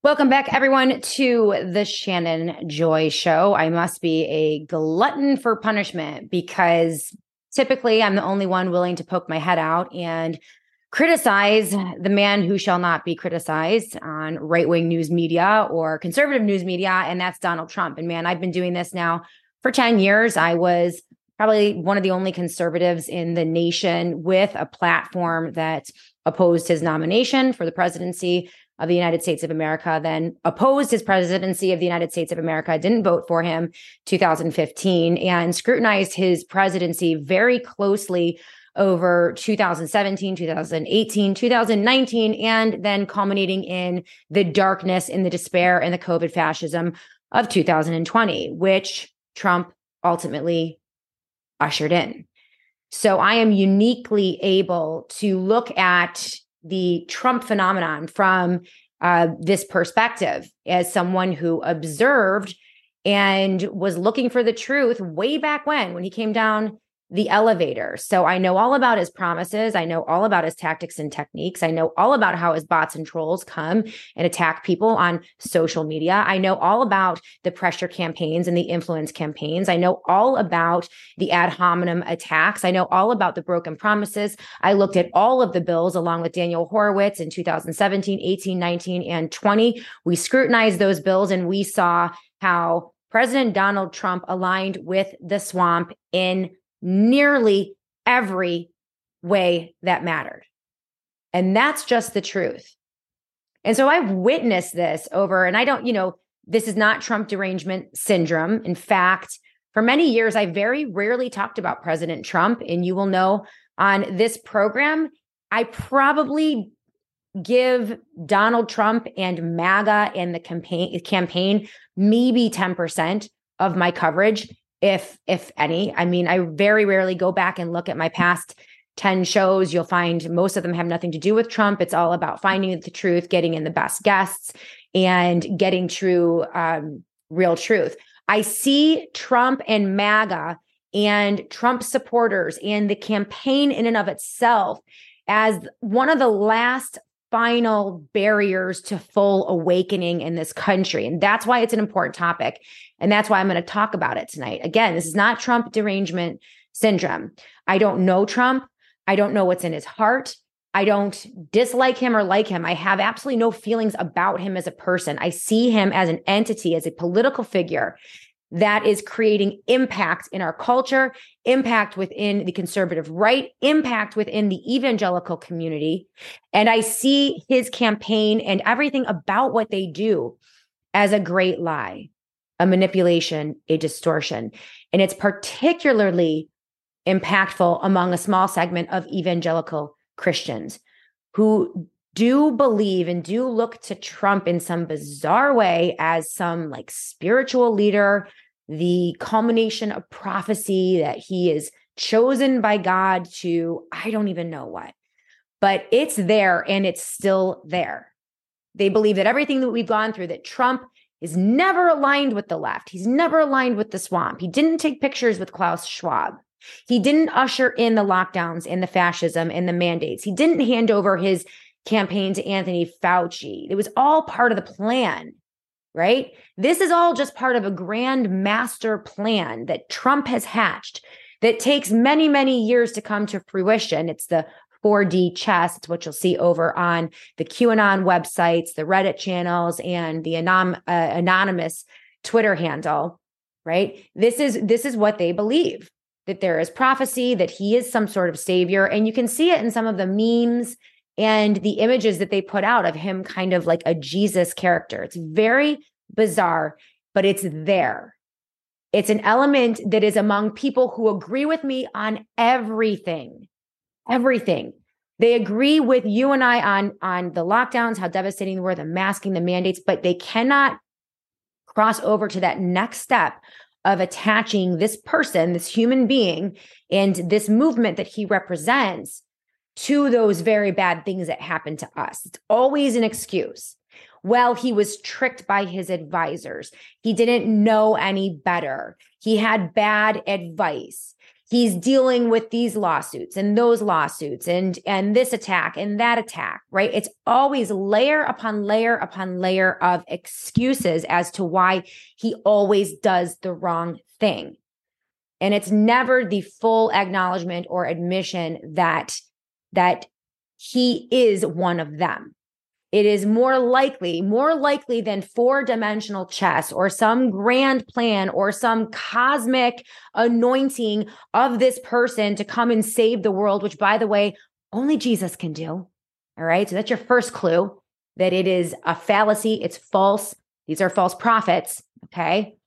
Welcome back, everyone, to the Shannon Joy Show. I must be a glutton for punishment because typically I'm the only one willing to poke my head out and criticize the man who shall not be criticized on right wing news media or conservative news media, and that's Donald Trump. And man, I've been doing this now for 10 years. I was probably one of the only conservatives in the nation with a platform that opposed his nomination for the presidency of the United States of America, then opposed his presidency of the United States of America, didn't vote for him 2015 and scrutinized his presidency very closely over 2017, 2018, 2019, and then culminating in the darkness, in the despair, and the COVID fascism of 2020, which Trump ultimately ushered in. So I am uniquely able to look at the Trump phenomenon from uh, this perspective as someone who observed and was looking for the truth way back when, when he came down the elevator. So I know all about his promises. I know all about his tactics and techniques. I know all about how his bots and trolls come and attack people on social media. I know all about the pressure campaigns and the influence campaigns. I know all about the ad hominem attacks. I know all about the broken promises. I looked at all of the bills along with Daniel Horowitz in 2017, 18, 19, and 20. We scrutinized those bills and we saw how President Donald Trump aligned with the swamp in nearly every way that mattered. And that's just the truth. And so I've witnessed this over, and I don't, you know, this is not Trump derangement syndrome. In fact, for many years, I very rarely talked about President Trump. And you will know on this program, I probably give Donald Trump and MAGA and the campaign campaign maybe 10% of my coverage if if any. I mean, I very rarely go back and look at my past 10 shows. You'll find most of them have nothing to do with Trump. It's all about finding the truth, getting in the best guests, and getting true, um, real truth. I see Trump and MAGA and Trump supporters and the campaign in and of itself as one of the last final barriers to full awakening in this country. And that's why it's an important topic. And that's why I'm going to talk about it tonight. Again, this is not Trump derangement syndrome. I don't know Trump. I don't know what's in his heart. I don't dislike him or like him. I have absolutely no feelings about him as a person. I see him as an entity, as a political figure that is creating impact in our culture, impact within the conservative right, impact within the evangelical community. And I see his campaign and everything about what they do as a great lie, a manipulation, a distortion. And it's particularly impactful among a small segment of evangelical Christians who do believe and do look to Trump in some bizarre way as some like spiritual leader the culmination of prophecy that he is chosen by God to, I don't even know what, but it's there and it's still there. They believe that everything that we've gone through, that Trump is never aligned with the left. He's never aligned with the swamp. He didn't take pictures with Klaus Schwab. He didn't usher in the lockdowns and the fascism and the mandates. He didn't hand over his campaign to Anthony Fauci. It was all part of the plan, right? This is all just part of a grand master plan that Trump has hatched that takes many, many years to come to fruition. It's the 4D chess. It's what you'll see over on the QAnon websites, the Reddit channels, and the anon- uh, anonymous Twitter handle. Right. This is this is what they believe that there is prophecy, that he is some sort of savior, and you can see it in some of the memes and the images that they put out of him, kind of like a Jesus character. It's very bizarre, but it's there. It's an element that is among people who agree with me on everything everything. They agree with you and I on on the lockdowns, how devastating they were, the masking, the mandates, but they cannot cross over to that next step of attaching this person, this human being, and this movement that he represents to those very bad things that happened to us. It's always an excuse. Well, he was tricked by his advisors. He didn't know any better. He had bad advice he's dealing with these lawsuits and those lawsuits and and this attack and that attack right it's always layer upon layer upon layer of excuses as to why he always does the wrong thing and it's never the full acknowledgement or admission that that he is one of them it is more likely, more likely than four dimensional chess or some grand plan or some cosmic anointing of this person to come and save the world, which, by the way, only Jesus can do. All right. So that's your first clue that it is a fallacy. It's false. These are false prophets. Okay.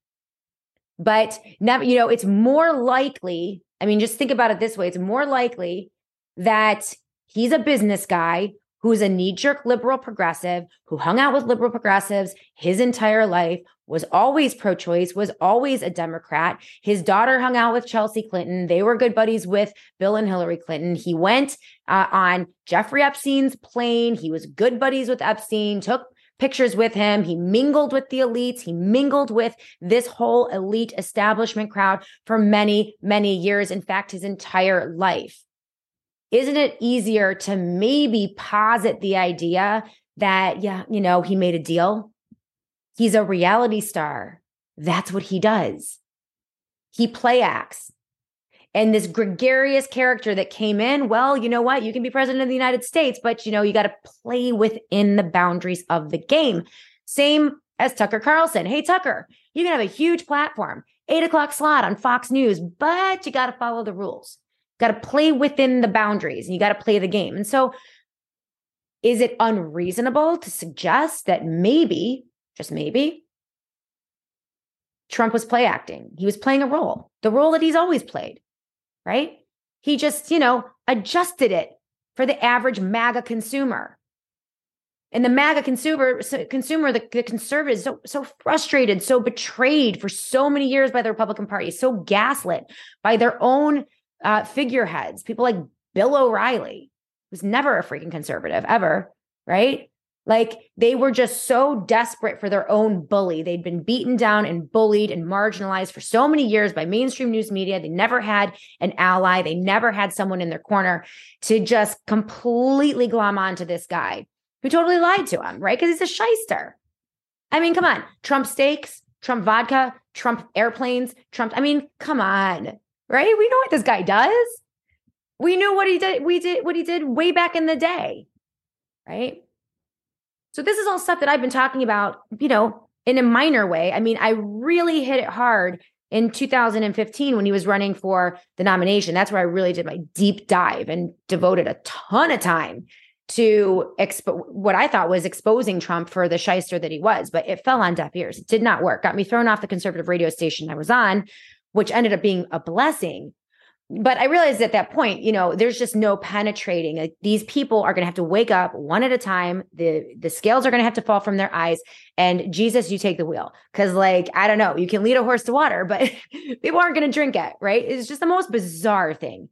But never, you know, it's more likely. I mean, just think about it this way it's more likely that he's a business guy who is a knee jerk liberal progressive who hung out with liberal progressives his entire life, was always pro choice, was always a Democrat. His daughter hung out with Chelsea Clinton. They were good buddies with Bill and Hillary Clinton. He went uh, on Jeffrey Epstein's plane. He was good buddies with Epstein, took pictures with him. He mingled with the elites. He mingled with this whole elite establishment crowd for many, many years. In fact, his entire life isn't it easier to maybe posit the idea that, yeah, you know, he made a deal? He's a reality star. That's what he does. He play acts. And this gregarious character that came in, well, you know what? You can be president of the United States, but you know, you got to play within the boundaries of the game. Same as Tucker Carlson. Hey, Tucker, you can have a huge platform, eight o'clock slot on Fox News, but you got to follow the rules got to play within the boundaries and you got to play the game. And so, is it unreasonable to suggest that maybe, just maybe, Trump was play acting? He was playing a role, the role that he's always played, right? He just, you know, adjusted it for the average MAGA consumer. And the MAGA consumer, consumer, the, the conservatives, so so frustrated, so betrayed for so many years by the Republican Party, so gaslit by their own uh, figureheads, people like Bill O'Reilly, who's never a freaking conservative ever, right? Like they were just so desperate for their own bully. They'd been beaten down and bullied and marginalized for so many years by mainstream news media. They never had an ally. They never had someone in their corner to just completely glom onto this guy who totally lied to him, right? Because he's a shyster. I mean, come on. Trump steaks, Trump vodka, Trump airplanes, Trump. I mean, come on right? We know what this guy does. We knew what he did. We did what he did way back in the day, right? So this is all stuff that I've been talking about, you know, in a minor way. I mean, I really hit it hard in 2015 when he was running for the nomination. That's where I really did my deep dive and devoted a ton of time to expo- what I thought was exposing Trump for the shyster that he was, but it fell on deaf ears. It did not work. Got me thrown off the conservative radio station I was on which ended up being a blessing. but I realized at that point, you know, there's just no penetrating. Like these people are going to have to wake up one at a time. The the scales are going to have to fall from their eyes. And Jesus, you take the wheel. Cause like, I don't know, you can lead a horse to water, but people aren't going to drink it, right? It's just the most bizarre thing.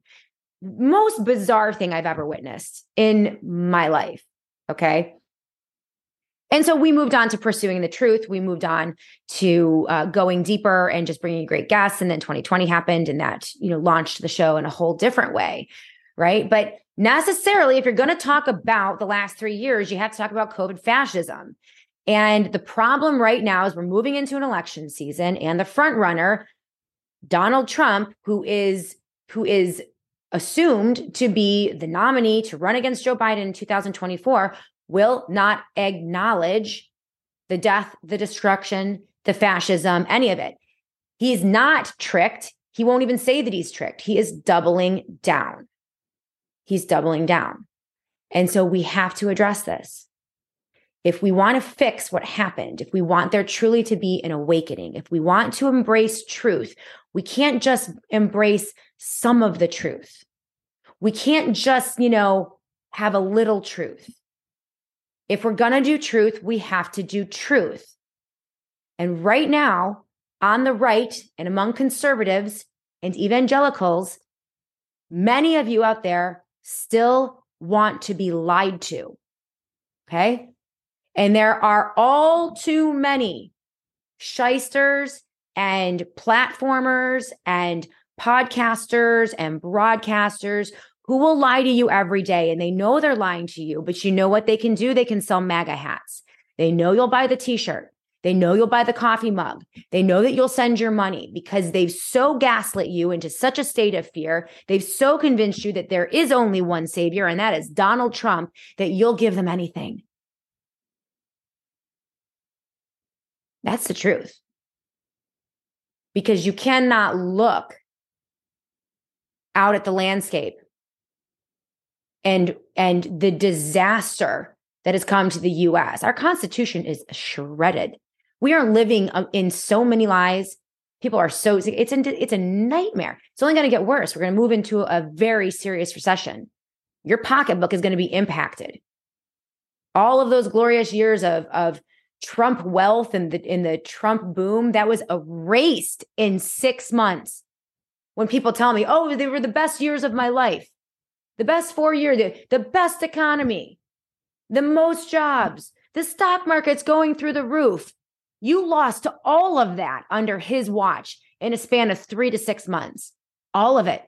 Most bizarre thing I've ever witnessed in my life. Okay. And so we moved on to pursuing the truth. We moved on to uh, going deeper and just bringing great guests. And then 2020 happened, and that you know launched the show in a whole different way, right? But necessarily, if you're going to talk about the last three years, you have to talk about COVID fascism. And the problem right now is we're moving into an election season, and the front runner, Donald Trump, who is who is assumed to be the nominee to run against Joe Biden in 2024 will not acknowledge the death, the destruction, the fascism, any of it. He's not tricked. He won't even say that he's tricked. He is doubling down. He's doubling down. And so we have to address this. If we want to fix what happened, if we want there truly to be an awakening, if we want to embrace truth, we can't just embrace some of the truth. We can't just, you know, have a little truth. If we're going to do truth, we have to do truth. And right now, on the right and among conservatives and evangelicals, many of you out there still want to be lied to. Okay. And there are all too many shysters and platformers and podcasters and broadcasters who will lie to you every day and they know they're lying to you, but you know what they can do? They can sell MAGA hats. They know you'll buy the t shirt. They know you'll buy the coffee mug. They know that you'll send your money because they've so gaslit you into such a state of fear. They've so convinced you that there is only one savior, and that is Donald Trump, that you'll give them anything. That's the truth. Because you cannot look out at the landscape and and the disaster that has come to the US. Our constitution is shredded. We are living um, in so many lies. People are so it's a, it's a nightmare. It's only going to get worse. We're going to move into a very serious recession. Your pocketbook is going to be impacted. All of those glorious years of of Trump wealth and the in the Trump boom that was erased in 6 months. When people tell me, "Oh, they were the best years of my life." The best four year, the, the best economy, the most jobs, the stock market's going through the roof. You lost all of that under his watch in a span of three to six months. All of it.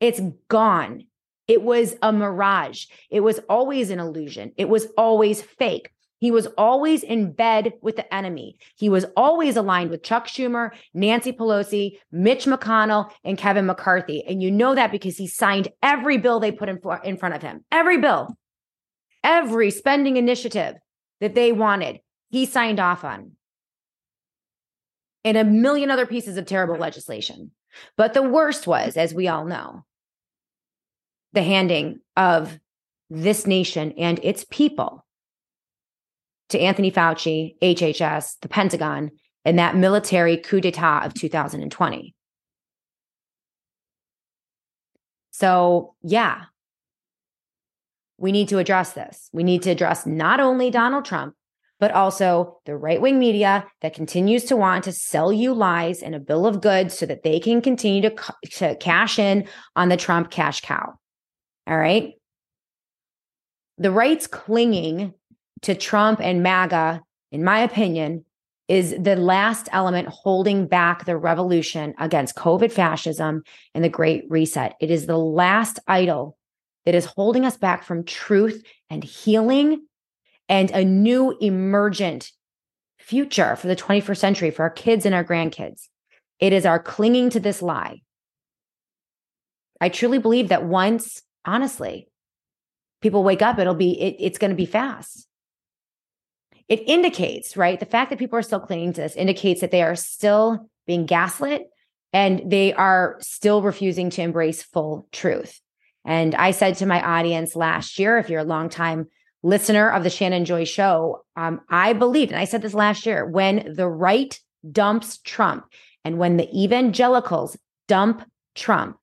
It's gone. It was a mirage. It was always an illusion. It was always fake. He was always in bed with the enemy. He was always aligned with Chuck Schumer, Nancy Pelosi, Mitch McConnell, and Kevin McCarthy. And you know that because he signed every bill they put in, in front of him. Every bill, every spending initiative that they wanted, he signed off on. And a million other pieces of terrible legislation. But the worst was, as we all know, the handing of this nation and its people to Anthony Fauci, HHS, the Pentagon, and that military coup d'etat of 2020. So, yeah, we need to address this. We need to address not only Donald Trump, but also the right wing media that continues to want to sell you lies and a bill of goods so that they can continue to, to cash in on the Trump cash cow. All right. The right's clinging to Trump and MAGA, in my opinion, is the last element holding back the revolution against COVID fascism and the Great Reset. It is the last idol that is holding us back from truth and healing and a new emergent future for the 21st century for our kids and our grandkids. It is our clinging to this lie. I truly believe that once, honestly, people wake up, it'll be, it, it's going to be fast it indicates, right? The fact that people are still clinging to this indicates that they are still being gaslit and they are still refusing to embrace full truth. And I said to my audience last year, if you're a longtime listener of the Shannon Joy show, um, I believe, and I said this last year, when the right dumps Trump and when the evangelicals dump Trump,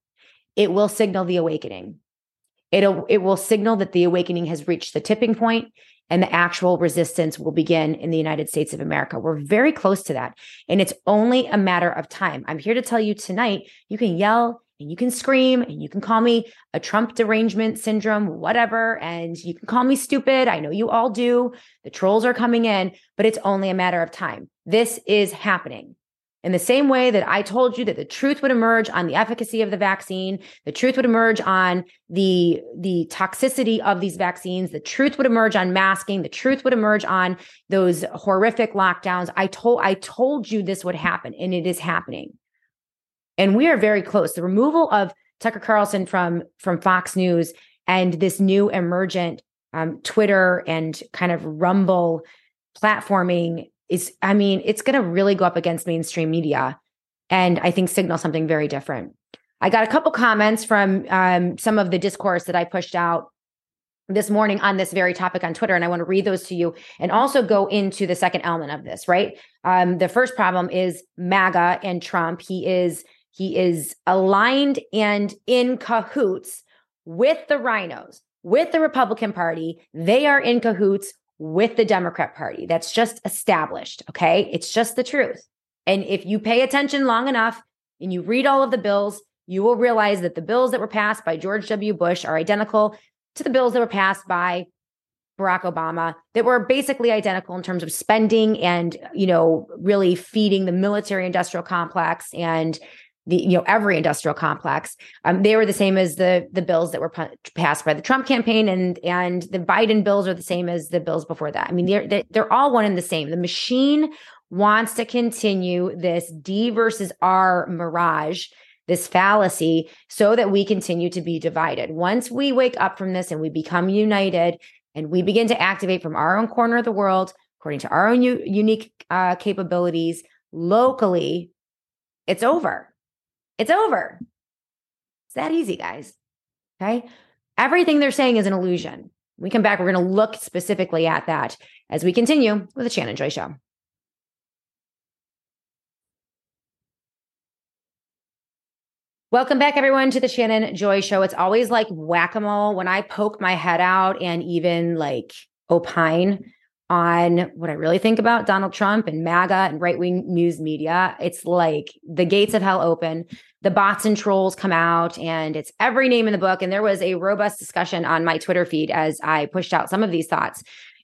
it will signal the awakening. It'll, it will signal that the awakening has reached the tipping point and the actual resistance will begin in the United States of America. We're very close to that. And it's only a matter of time. I'm here to tell you tonight, you can yell and you can scream and you can call me a Trump derangement syndrome, whatever. And you can call me stupid. I know you all do. The trolls are coming in, but it's only a matter of time. This is happening. In the same way that I told you that the truth would emerge on the efficacy of the vaccine, the truth would emerge on the, the toxicity of these vaccines, the truth would emerge on masking, the truth would emerge on those horrific lockdowns. I told, I told you this would happen and it is happening. And we are very close. The removal of Tucker Carlson from, from Fox News and this new emergent um, Twitter and kind of Rumble platforming is, I mean, it's going to really go up against mainstream media and I think signal something very different. I got a couple comments from um, some of the discourse that I pushed out this morning on this very topic on Twitter, and I want to read those to you and also go into the second element of this. Right, um, the first problem is MAGA and Trump. He is he is aligned and in cahoots with the RINOs with the Republican Party. They are in cahoots with the Democrat Party. That's just established. Okay. It's just the truth. And if you pay attention long enough and you read all of the bills, you will realize that the bills that were passed by George W. Bush are identical to the bills that were passed by Barack Obama that were basically identical in terms of spending and, you know, really feeding the military industrial complex and the you know every industrial complex. Um, they were the same as the the bills that were p- passed by the Trump campaign and and the Biden bills are the same as the bills before that. I mean they're they're all one and the same. The machine wants to continue this D versus R mirage this fallacy so that we continue to be divided. Once we wake up from this and we become united and we begin to activate from our own corner of the world according to our own u- unique uh, capabilities locally it's over it's over. It's that easy, guys. Okay. Everything they're saying is an illusion. When we come back, we're going to look specifically at that as we continue with the Shannon Joy Show. Welcome back, everyone, to the Shannon Joy Show. It's always like whack a mole when I poke my head out and even like opine on what I really think about Donald Trump and MAGA and right wing news media. It's like the gates of hell open the bots and trolls come out and it's every name in the book. And there was a robust discussion on my Twitter feed as I pushed out some of these thoughts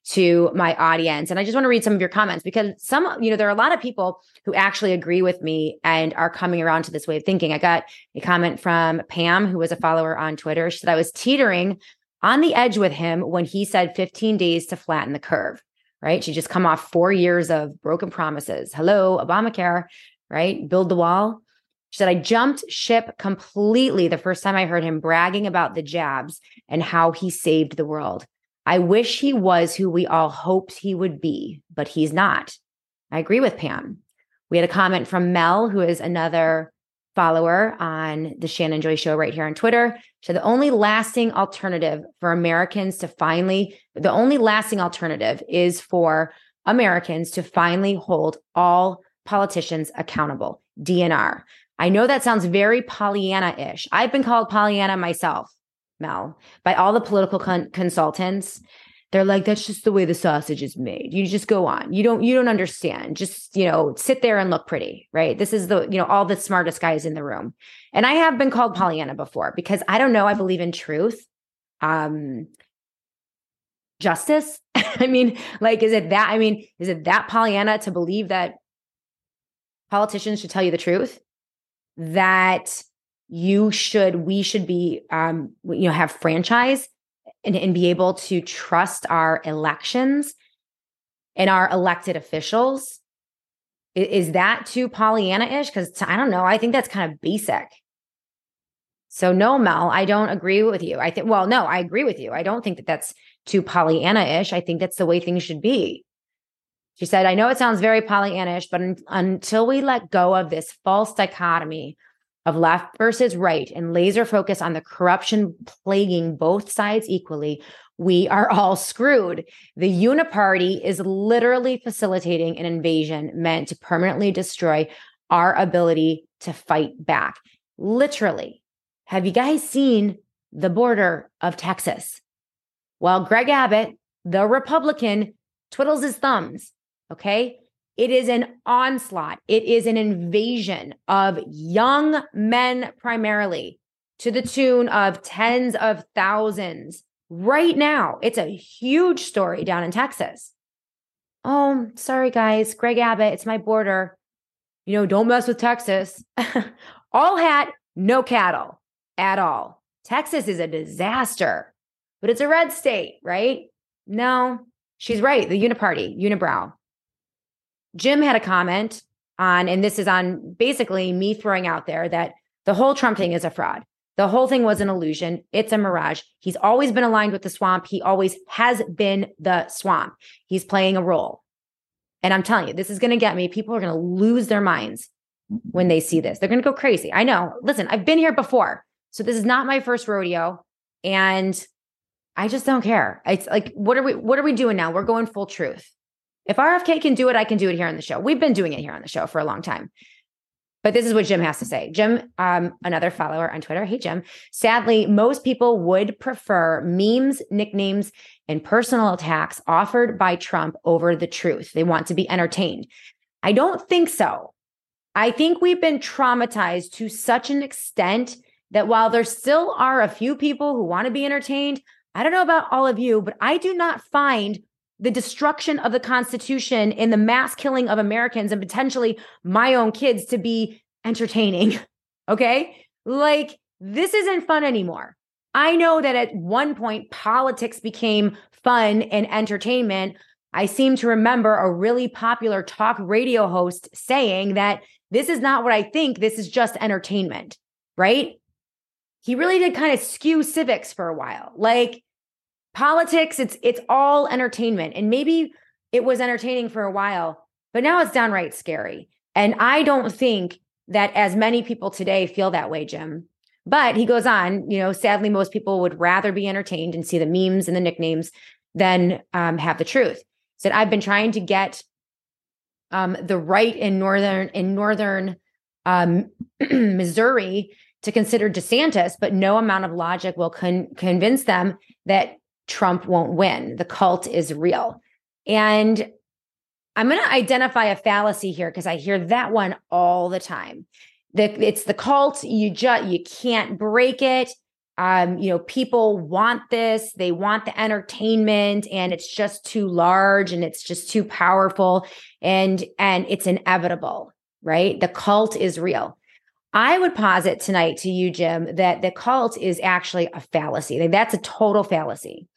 to my audience. And I just want to read some of your comments because some, you know, there are a lot of people who actually agree with me and are coming around to this way of thinking. I got a comment from Pam, who was a follower on Twitter. She said, I was teetering on the edge with him when he said 15 days to flatten the curve, right? She just come off four years of broken promises. Hello, Obamacare, right? Build the wall. She said, I jumped ship completely the first time I heard him bragging about the jabs and how he saved the world. I wish he was who we all hoped he would be, but he's not. I agree with Pam. We had a comment from Mel, who is another follower on the Shannon Joy Show right here on Twitter. So the only lasting alternative for Americans to finally, the only lasting alternative is for Americans to finally hold all politicians accountable. DNR. I know that sounds very Pollyanna ish. I've been called Pollyanna myself, Mel, by all the political con- consultants. They're like, that's just the way the sausage is made. You just go on. You don't, you don't understand. Just, you know, sit there and look pretty, right? This is the, you know, all the smartest guys in the room. And I have been called Pollyanna before because I don't know. I believe in truth. Um, justice. I mean, like, is it that? I mean, is it that Pollyanna to believe that politicians should tell you the truth? that you should we should be um you know have franchise and, and be able to trust our elections and our elected officials. Is, is that too pollyanna-ish? Because i don't know. I think that's kind of basic. So no mel i don't agree with you. I think well no i agree with you. I don't think that that's too pollyanna-ish. I think that's the way things should be. She said, I know it sounds very Pollyannish, but un- until we let go of this false dichotomy of left versus right and laser focus on the corruption plaguing both sides equally, we are all screwed. The uniparty is literally facilitating an invasion meant to permanently destroy our ability to fight back. Literally. have you guys seen the border of Texas? Well, Greg Abbott, the Republican, twiddles his thumbs. Okay. It is an onslaught. It is an invasion of young men, primarily to the tune of tens of thousands. Right now, it's a huge story down in Texas. Oh, sorry, guys. Greg Abbott, it's my border. You know, don't mess with Texas. all hat, no cattle at all. Texas is a disaster, but it's a red state, right? No, she's right. The uniparty, unibrow. Jim had a comment on, and this is on basically me throwing out there that the whole Trump thing is a fraud. The whole thing was an illusion. It's a mirage. He's always been aligned with the swamp. He always has been the swamp. He's playing a role. And I'm telling you, this is going to get me. People are going to lose their minds when they see this. They're going to go crazy. I know. Listen, I've been here before. So this is not my first rodeo. And I just don't care. It's like, what are we, what are we doing now? We're going full truth. If RFK can do it, I can do it here on the show. We've been doing it here on the show for a long time. But this is what Jim has to say. Jim, um, another follower on Twitter. Hey, Jim. Sadly, most people would prefer memes, nicknames, and personal attacks offered by Trump over the truth. They want to be entertained. I don't think so. I think we've been traumatized to such an extent that while there still are a few people who want to be entertained, I don't know about all of you, but I do not find the destruction of the Constitution and the mass killing of Americans and potentially my own kids to be entertaining. Okay. Like, this isn't fun anymore. I know that at one point, politics became fun and entertainment. I seem to remember a really popular talk radio host saying that this is not what I think. This is just entertainment, right? He really did kind of skew civics for a while. Like, politics it's it's all entertainment. And maybe it was entertaining for a while but now it's downright scary. And i don't think that as many people today feel that way jim. But he goes on you know sadly most people would rather be entertained and see the memes and the nicknames than um, have the truth. Said i've been trying to get um, the right in northern in northern um, missouri to consider desantis but no amount of logic will con- convince them that Trump won't win. The cult is real. And I'm going to identify a fallacy here because I hear that one all the time. The, it's the cult. You just you can't break it. Um, you know, people want this. They want the entertainment, and it's just too large and it's just too powerful, and and it's inevitable, right? The cult is real. I would posit tonight to you, Jim, that the cult is actually a fallacy. Like that's a total fallacy.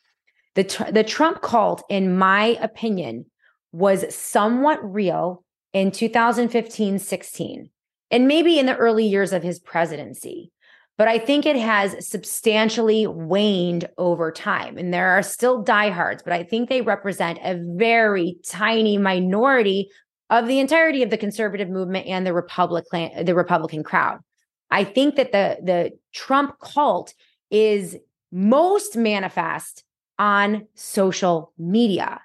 The, the Trump cult, in my opinion, was somewhat real in 2015 16, and maybe in the early years of his presidency. But I think it has substantially waned over time. And there are still diehards, but I think they represent a very tiny minority of the entirety of the conservative movement and the Republican, the Republican crowd. I think that the, the Trump cult is most manifest on social media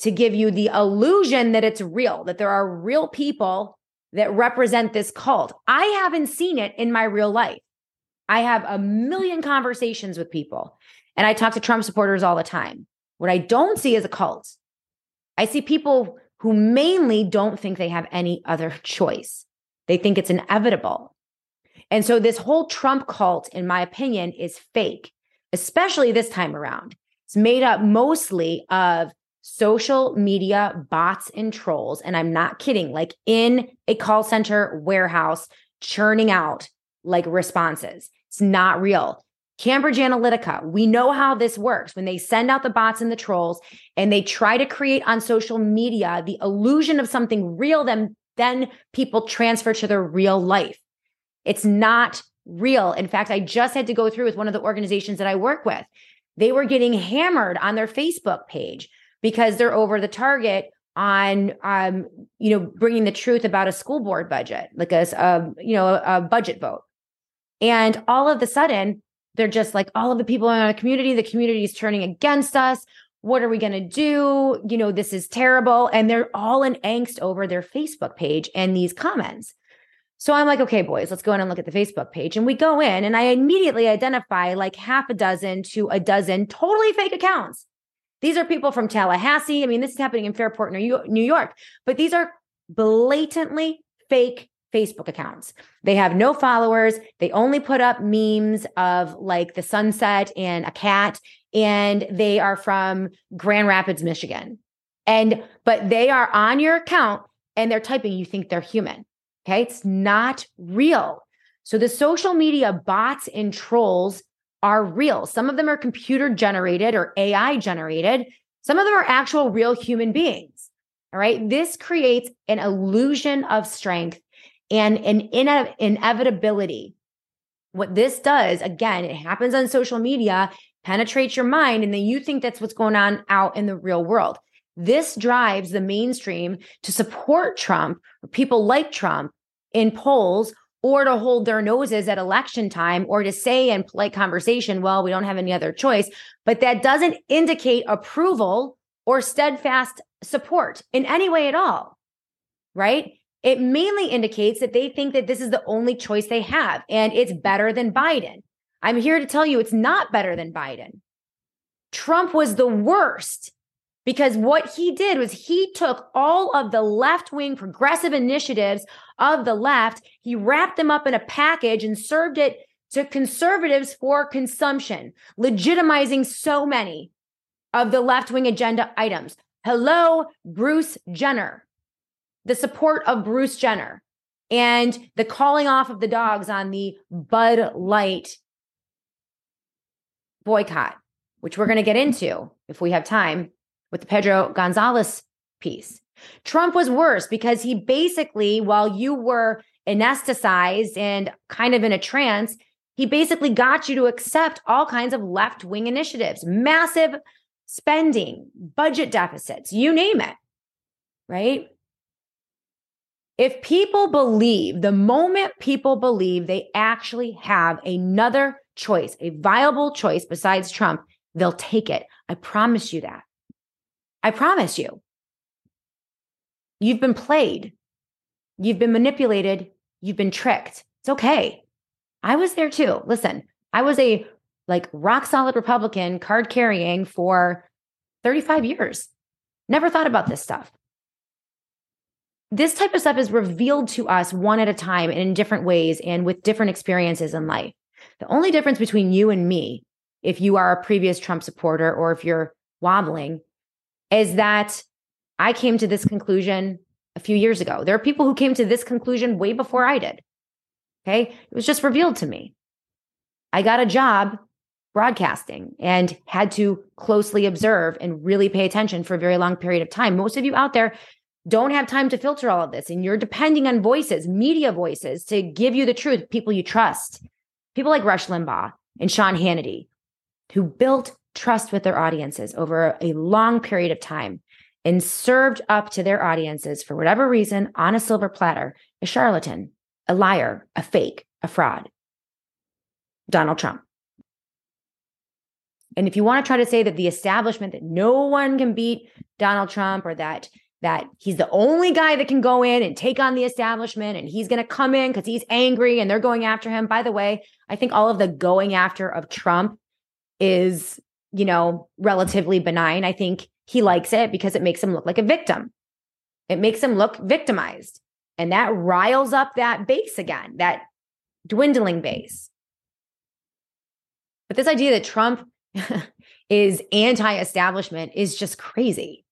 to give you the illusion that it's real, that there are real people that represent this cult. I haven't seen it in my real life. I have a million conversations with people and I talk to Trump supporters all the time. What I don't see is a cult. I see people who mainly don't think they have any other choice. They think it's inevitable. And so this whole Trump cult, in my opinion, is fake, especially this time around. It's made up mostly of social media bots and trolls. And I'm not kidding, like in a call center warehouse, churning out like responses. It's not real. Cambridge Analytica, we know how this works. When they send out the bots and the trolls and they try to create on social media the illusion of something real, then, then people transfer to their real life. It's not real. In fact, I just had to go through with one of the organizations that I work with. They were getting hammered on their Facebook page because they're over the target on um you know bringing the truth about a school board budget like a, a you know a, a budget vote. And all of a sudden they're just like all of the people in our community the community is turning against us. What are we going to do? You know this is terrible. And they're all in angst over their facebook page and these comments So I'm like, okay, boys, let's go in and look at the Facebook page. And we go in and I immediately identify like half a dozen to a dozen totally fake accounts. These are people from Tallahassee. I mean, this is happening in Fairport, New York, but these are blatantly fake Facebook accounts. They have no followers. They only put up memes of like the sunset and a cat, and they are from Grand Rapids, Michigan. And, but they are on your account and they're typing, you think they're human. Okay. It's not real. So the social media bots and trolls are real. Some of them are computer generated or AI generated. Some of them are actual real human beings. All right. This creates an illusion of strength and an ine- inevitability. What this does, again, it happens on social media, penetrates your mind, and then you think that's what's going on out in the real world. This drives the mainstream to support Trump people like Trump in polls or to hold their noses at election time or to say in polite conversation, well, we don't have any other choice. But that doesn't indicate approval or steadfast support in any way at all. Right. It mainly indicates that they think that this is the only choice they have and it's better than Biden. I'm here to tell you it's not better than Biden. Trump was the worst because what he did was he took all of the left wing progressive initiatives of the left, he wrapped them up in a package and served it to conservatives for consumption, legitimizing so many of the left wing agenda items. Hello, Bruce Jenner, the support of Bruce Jenner, and the calling off of the dogs on the Bud Light boycott, which we're going to get into if we have time with the Pedro Gonzalez piece. Trump was worse because he basically, while you were anesthetized and kind of in a trance, he basically got you to accept all kinds of left wing initiatives, massive spending, budget deficits, you name it. Right. If people believe, the moment people believe they actually have another choice, a viable choice besides Trump, they'll take it. I promise you that. I promise you. You've been played. You've been manipulated. You've been tricked. It's okay. I was there too. Listen, I was a like rock solid Republican card carrying for 35 years. Never thought about this stuff. This type of stuff is revealed to us one at a time and in different ways and with different experiences in life. The only difference between you and me, if you are a previous Trump supporter or if you're wobbling, is that I came to this conclusion a few years ago. There are people who came to this conclusion way before I did. Okay. It was just revealed to me. I got a job broadcasting and had to closely observe and really pay attention for a very long period of time. Most of you out there don't have time to filter all of this, and you're depending on voices, media voices, to give you the truth, people you trust. People like Rush Limbaugh and Sean Hannity, who built trust with their audiences over a long period of time and served up to their audiences for whatever reason on a silver platter a charlatan, a liar, a fake, a fraud. Donald Trump. And if you want to try to say that the establishment that no one can beat Donald Trump or that that he's the only guy that can go in and take on the establishment and he's going to come in cuz he's angry and they're going after him. By the way, I think all of the going after of Trump is you know, relatively benign. I think he likes it because it makes him look like a victim. It makes him look victimized. And that riles up that base again, that dwindling base. But this idea that Trump is anti establishment is just crazy.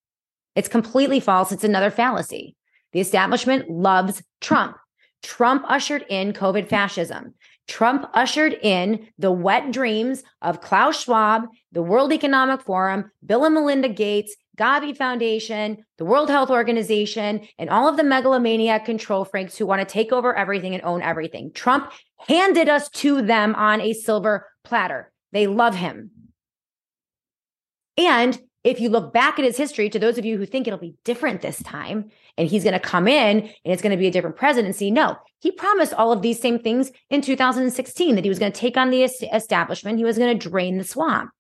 It's completely false. It's another fallacy. The establishment loves Trump. Trump ushered in COVID fascism. Trump ushered in the wet dreams of Klaus Schwab, the World Economic Forum, Bill and Melinda Gates, Gavi Foundation, the World Health Organization, and all of the megalomaniac control freaks who want to take over everything and own everything. Trump handed us to them on a silver platter. They love him. And if you look back at his history, to those of you who think it'll be different this time, and he's going to come in and it's going to be a different presidency, no, he promised all of these same things in 2016 that he was going to take on the establishment, he was going to drain the swamp.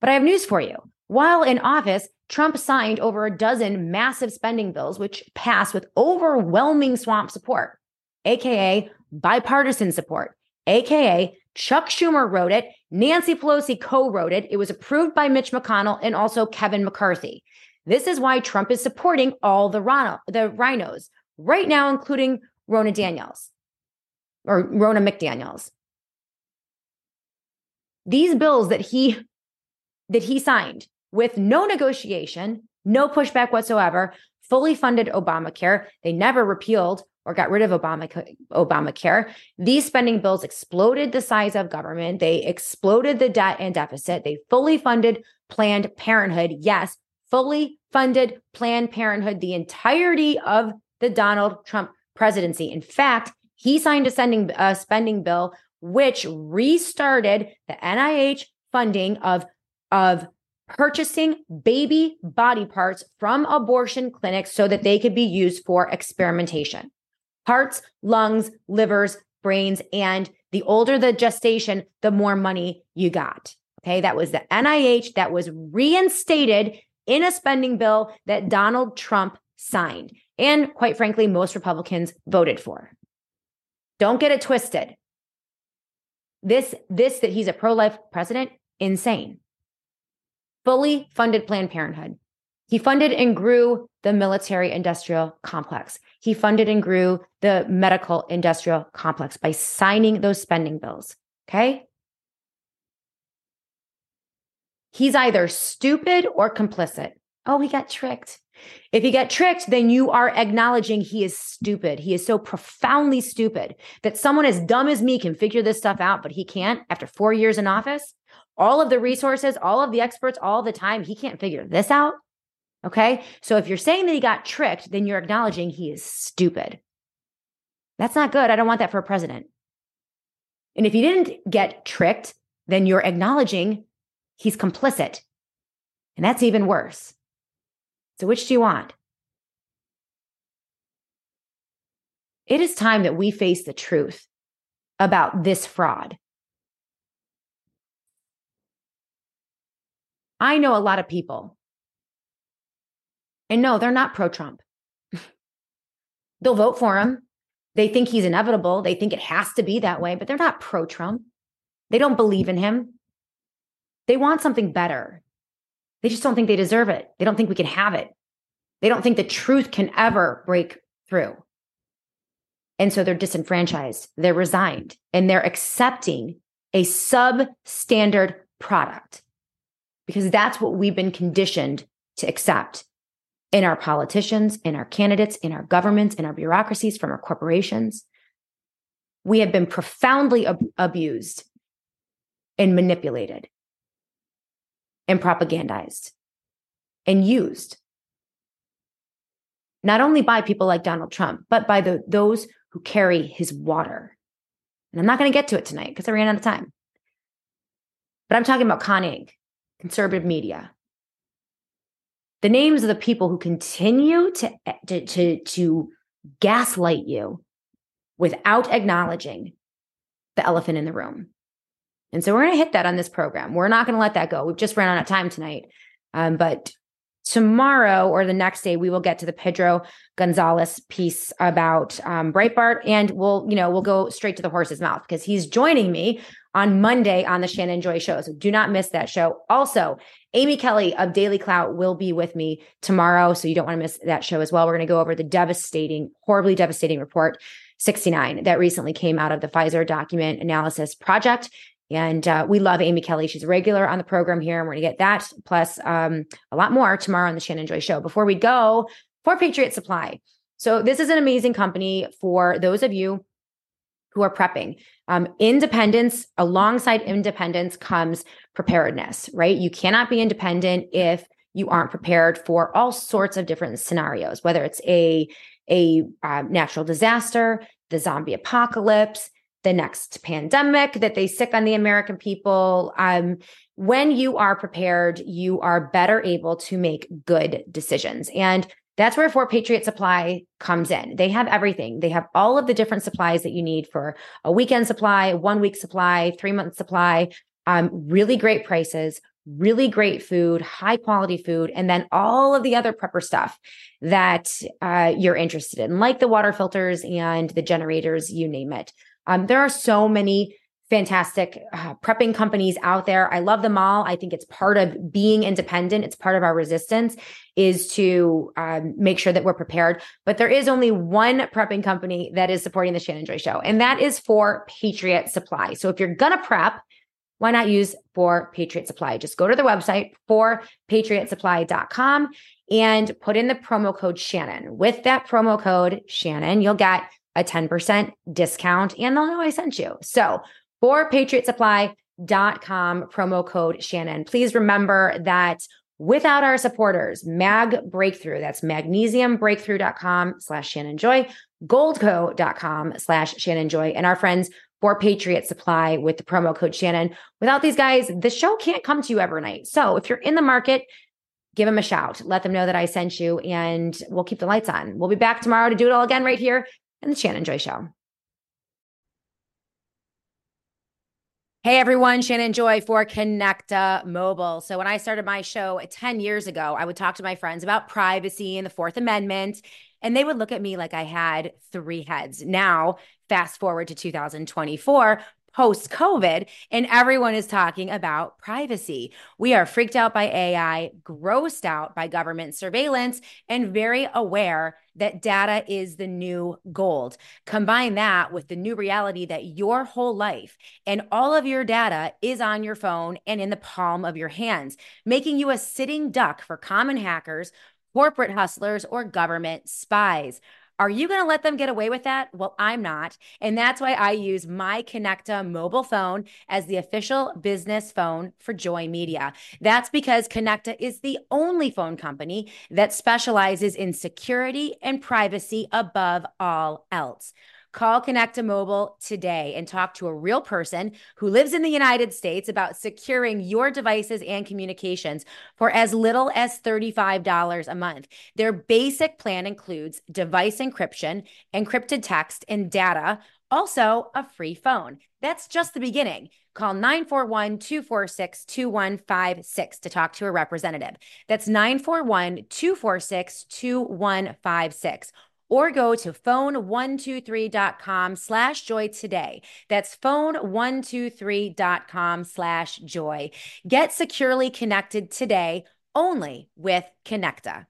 But I have news for you. While in office, Trump signed over a dozen massive spending bills, which passed with overwhelming swamp support. AKA bipartisan support, AKA Chuck Schumer wrote it, Nancy Pelosi co wrote it. It was approved by Mitch McConnell and also Kevin McCarthy. This is why Trump is supporting all the, the RINOs right now, including Ronna Daniels or Ronna McDaniels. These bills that he that he signed with no negotiation, no pushback whatsoever, fully funded Obamacare. They never repealed or got rid of Obama, Obamacare. These spending bills exploded the size of government. They exploded the debt and deficit. They fully funded Planned Parenthood. Yes, fully funded Planned Parenthood the entirety of the Donald Trump presidency. In fact, he signed a sending, uh, spending bill which restarted the NIH funding of, of purchasing baby body parts from abortion clinics so that they could be used for experimentation. Hearts, lungs, livers, brains, and the older the gestation, the more money you got. Okay, that was the NIH that was reinstated in a spending bill that Donald Trump signed. And quite frankly, most Republicans voted for. Don't get it twisted. This, this that he's a pro-life president, insane fully funded Planned Parenthood. He funded and grew the military industrial complex. He funded and grew the medical industrial complex by signing those spending bills. Okay. He's either stupid or complicit. Oh, he got tricked. If you get tricked, then you are acknowledging he is stupid. He is so profoundly stupid that someone as dumb as me can figure this stuff out, but he can't after four years in office all of the resources, all of the experts, all the time. He can't figure this out. Okay. So if you're saying that he got tricked, then you're acknowledging he is stupid. That's not good. I don't want that for a president. And if he didn't get tricked, then you're acknowledging he's complicit. And that's even worse. So which do you want? It is time that we face the truth about this fraud. I know a lot of people. And no, they're not pro Trump. They'll vote for him. They think he's inevitable. They think it has to be that way, but they're not pro Trump. They don't believe in him. They want something better. They just don't think they deserve it. They don't think we can have it. They don't think the truth can ever break through. And so they're disenfranchised, they're resigned, and they're accepting a substandard product because that's what we've been conditioned to accept in our politicians, in our candidates, in our governments, in our bureaucracies, from our corporations. We have been profoundly ab- abused and manipulated and propagandized and used not only by people like Donald Trump, but by the, those who carry his water. And I'm not going to get to it tonight because I ran out of time. But I'm talking about Con Inc conservative media. The names of the people who continue to, to, to, to gaslight you without acknowledging the elephant in the room. And so we're going to hit that on this program. We're not going to let that go. We've just ran out of time tonight. Um, but tomorrow or the next day, we will get to the Pedro Gonzalez piece about um, Breitbart, and we'll, you know, we'll go straight to the horse's mouth because he's joining me on Monday on the Shannon Joy Show. So do not miss that show. Also, Amy Kelly of DailyClout will be with me tomorrow. So you don't want to miss that show as well. We're going to go over the devastating, horribly devastating report 69 that recently came out of the Pfizer document analysis project. And uh, we love Amy Kelly. She's a regular on the program here. And we're going to get that plus um, a lot more tomorrow on the Shannon Joy Show. Before we go, for Patriot Supply. So this is an amazing company for those of you who are prepping. Um, independence, alongside independence, comes preparedness, right? You cannot be independent if you aren't prepared for all sorts of different scenarios, whether it's a a uh, natural disaster, the zombie apocalypse, the next pandemic that they sick on the American people. Um, when you are prepared, you are better able to make good decisions. And that's where Fort Patriot Supply comes in. They have everything. They have all of the different supplies that you need for a weekend supply, one week supply, three month supply. Um, really great prices, really great food, high quality food, and then all of the other prepper stuff that uh, you're interested in, like the water filters and the generators, you name it. Um, there are so many fantastic uh, prepping companies out there. I love them all. I think it's part of being independent. It's part of our resistance is to um, make sure that we're prepared. But there is only one prepping company that is supporting the Shannon Joy Show, and that is for Patriot Supply. So if you're gonna prep, why not use for Patriot Supply? Just go to the website for patriotsupply.com and put in the promo code Shannon. With that promo code Shannon, you'll get a 10% discount and they'll know I sent you. So for patriotsupply.com, promo code Shannon. Please remember that without our supporters, Mag Breakthrough, that's magnesiumbreakthrough.com slash Shannon Joy, goldco.com slash Shannon Joy, and our friends for Patriot Supply with the promo code Shannon. Without these guys, the show can't come to you every night. So if you're in the market, give them a shout. Let them know that I sent you and we'll keep the lights on. We'll be back tomorrow to do it all again right here in the Shannon Joy Show. Hey everyone, Shannon Joy for Connecta Mobile. So, when I started my show 10 years ago, I would talk to my friends about privacy and the Fourth Amendment, and they would look at me like I had three heads. Now, fast forward to 2024, post COVID, and everyone is talking about privacy. We are freaked out by AI, grossed out by government surveillance, and very aware that data is the new gold. Combine that with the new reality that your whole life and all of your data is on your phone and in the palm of your hands, making you a sitting duck for common hackers, corporate hustlers, or government spies. Are you going to let them get away with that? Well, I'm not. And that's why I use my Connecta mobile phone as the official business phone for Joy Media. That's because Connecta is the only phone company that specializes in security and privacy above all else. Call Connecta Mobile today and talk to a real person who lives in the United States about securing your devices and communications for as little as $35 a month. Their basic plan includes device encryption, encrypted text, and data, also a free phone. That's just the beginning. Call 941 246 2156 to talk to a representative. That's 941 246 2156 or go to phone123.com slash joy today. That's phone123.com slash joy. Get securely connected today only with Connecta.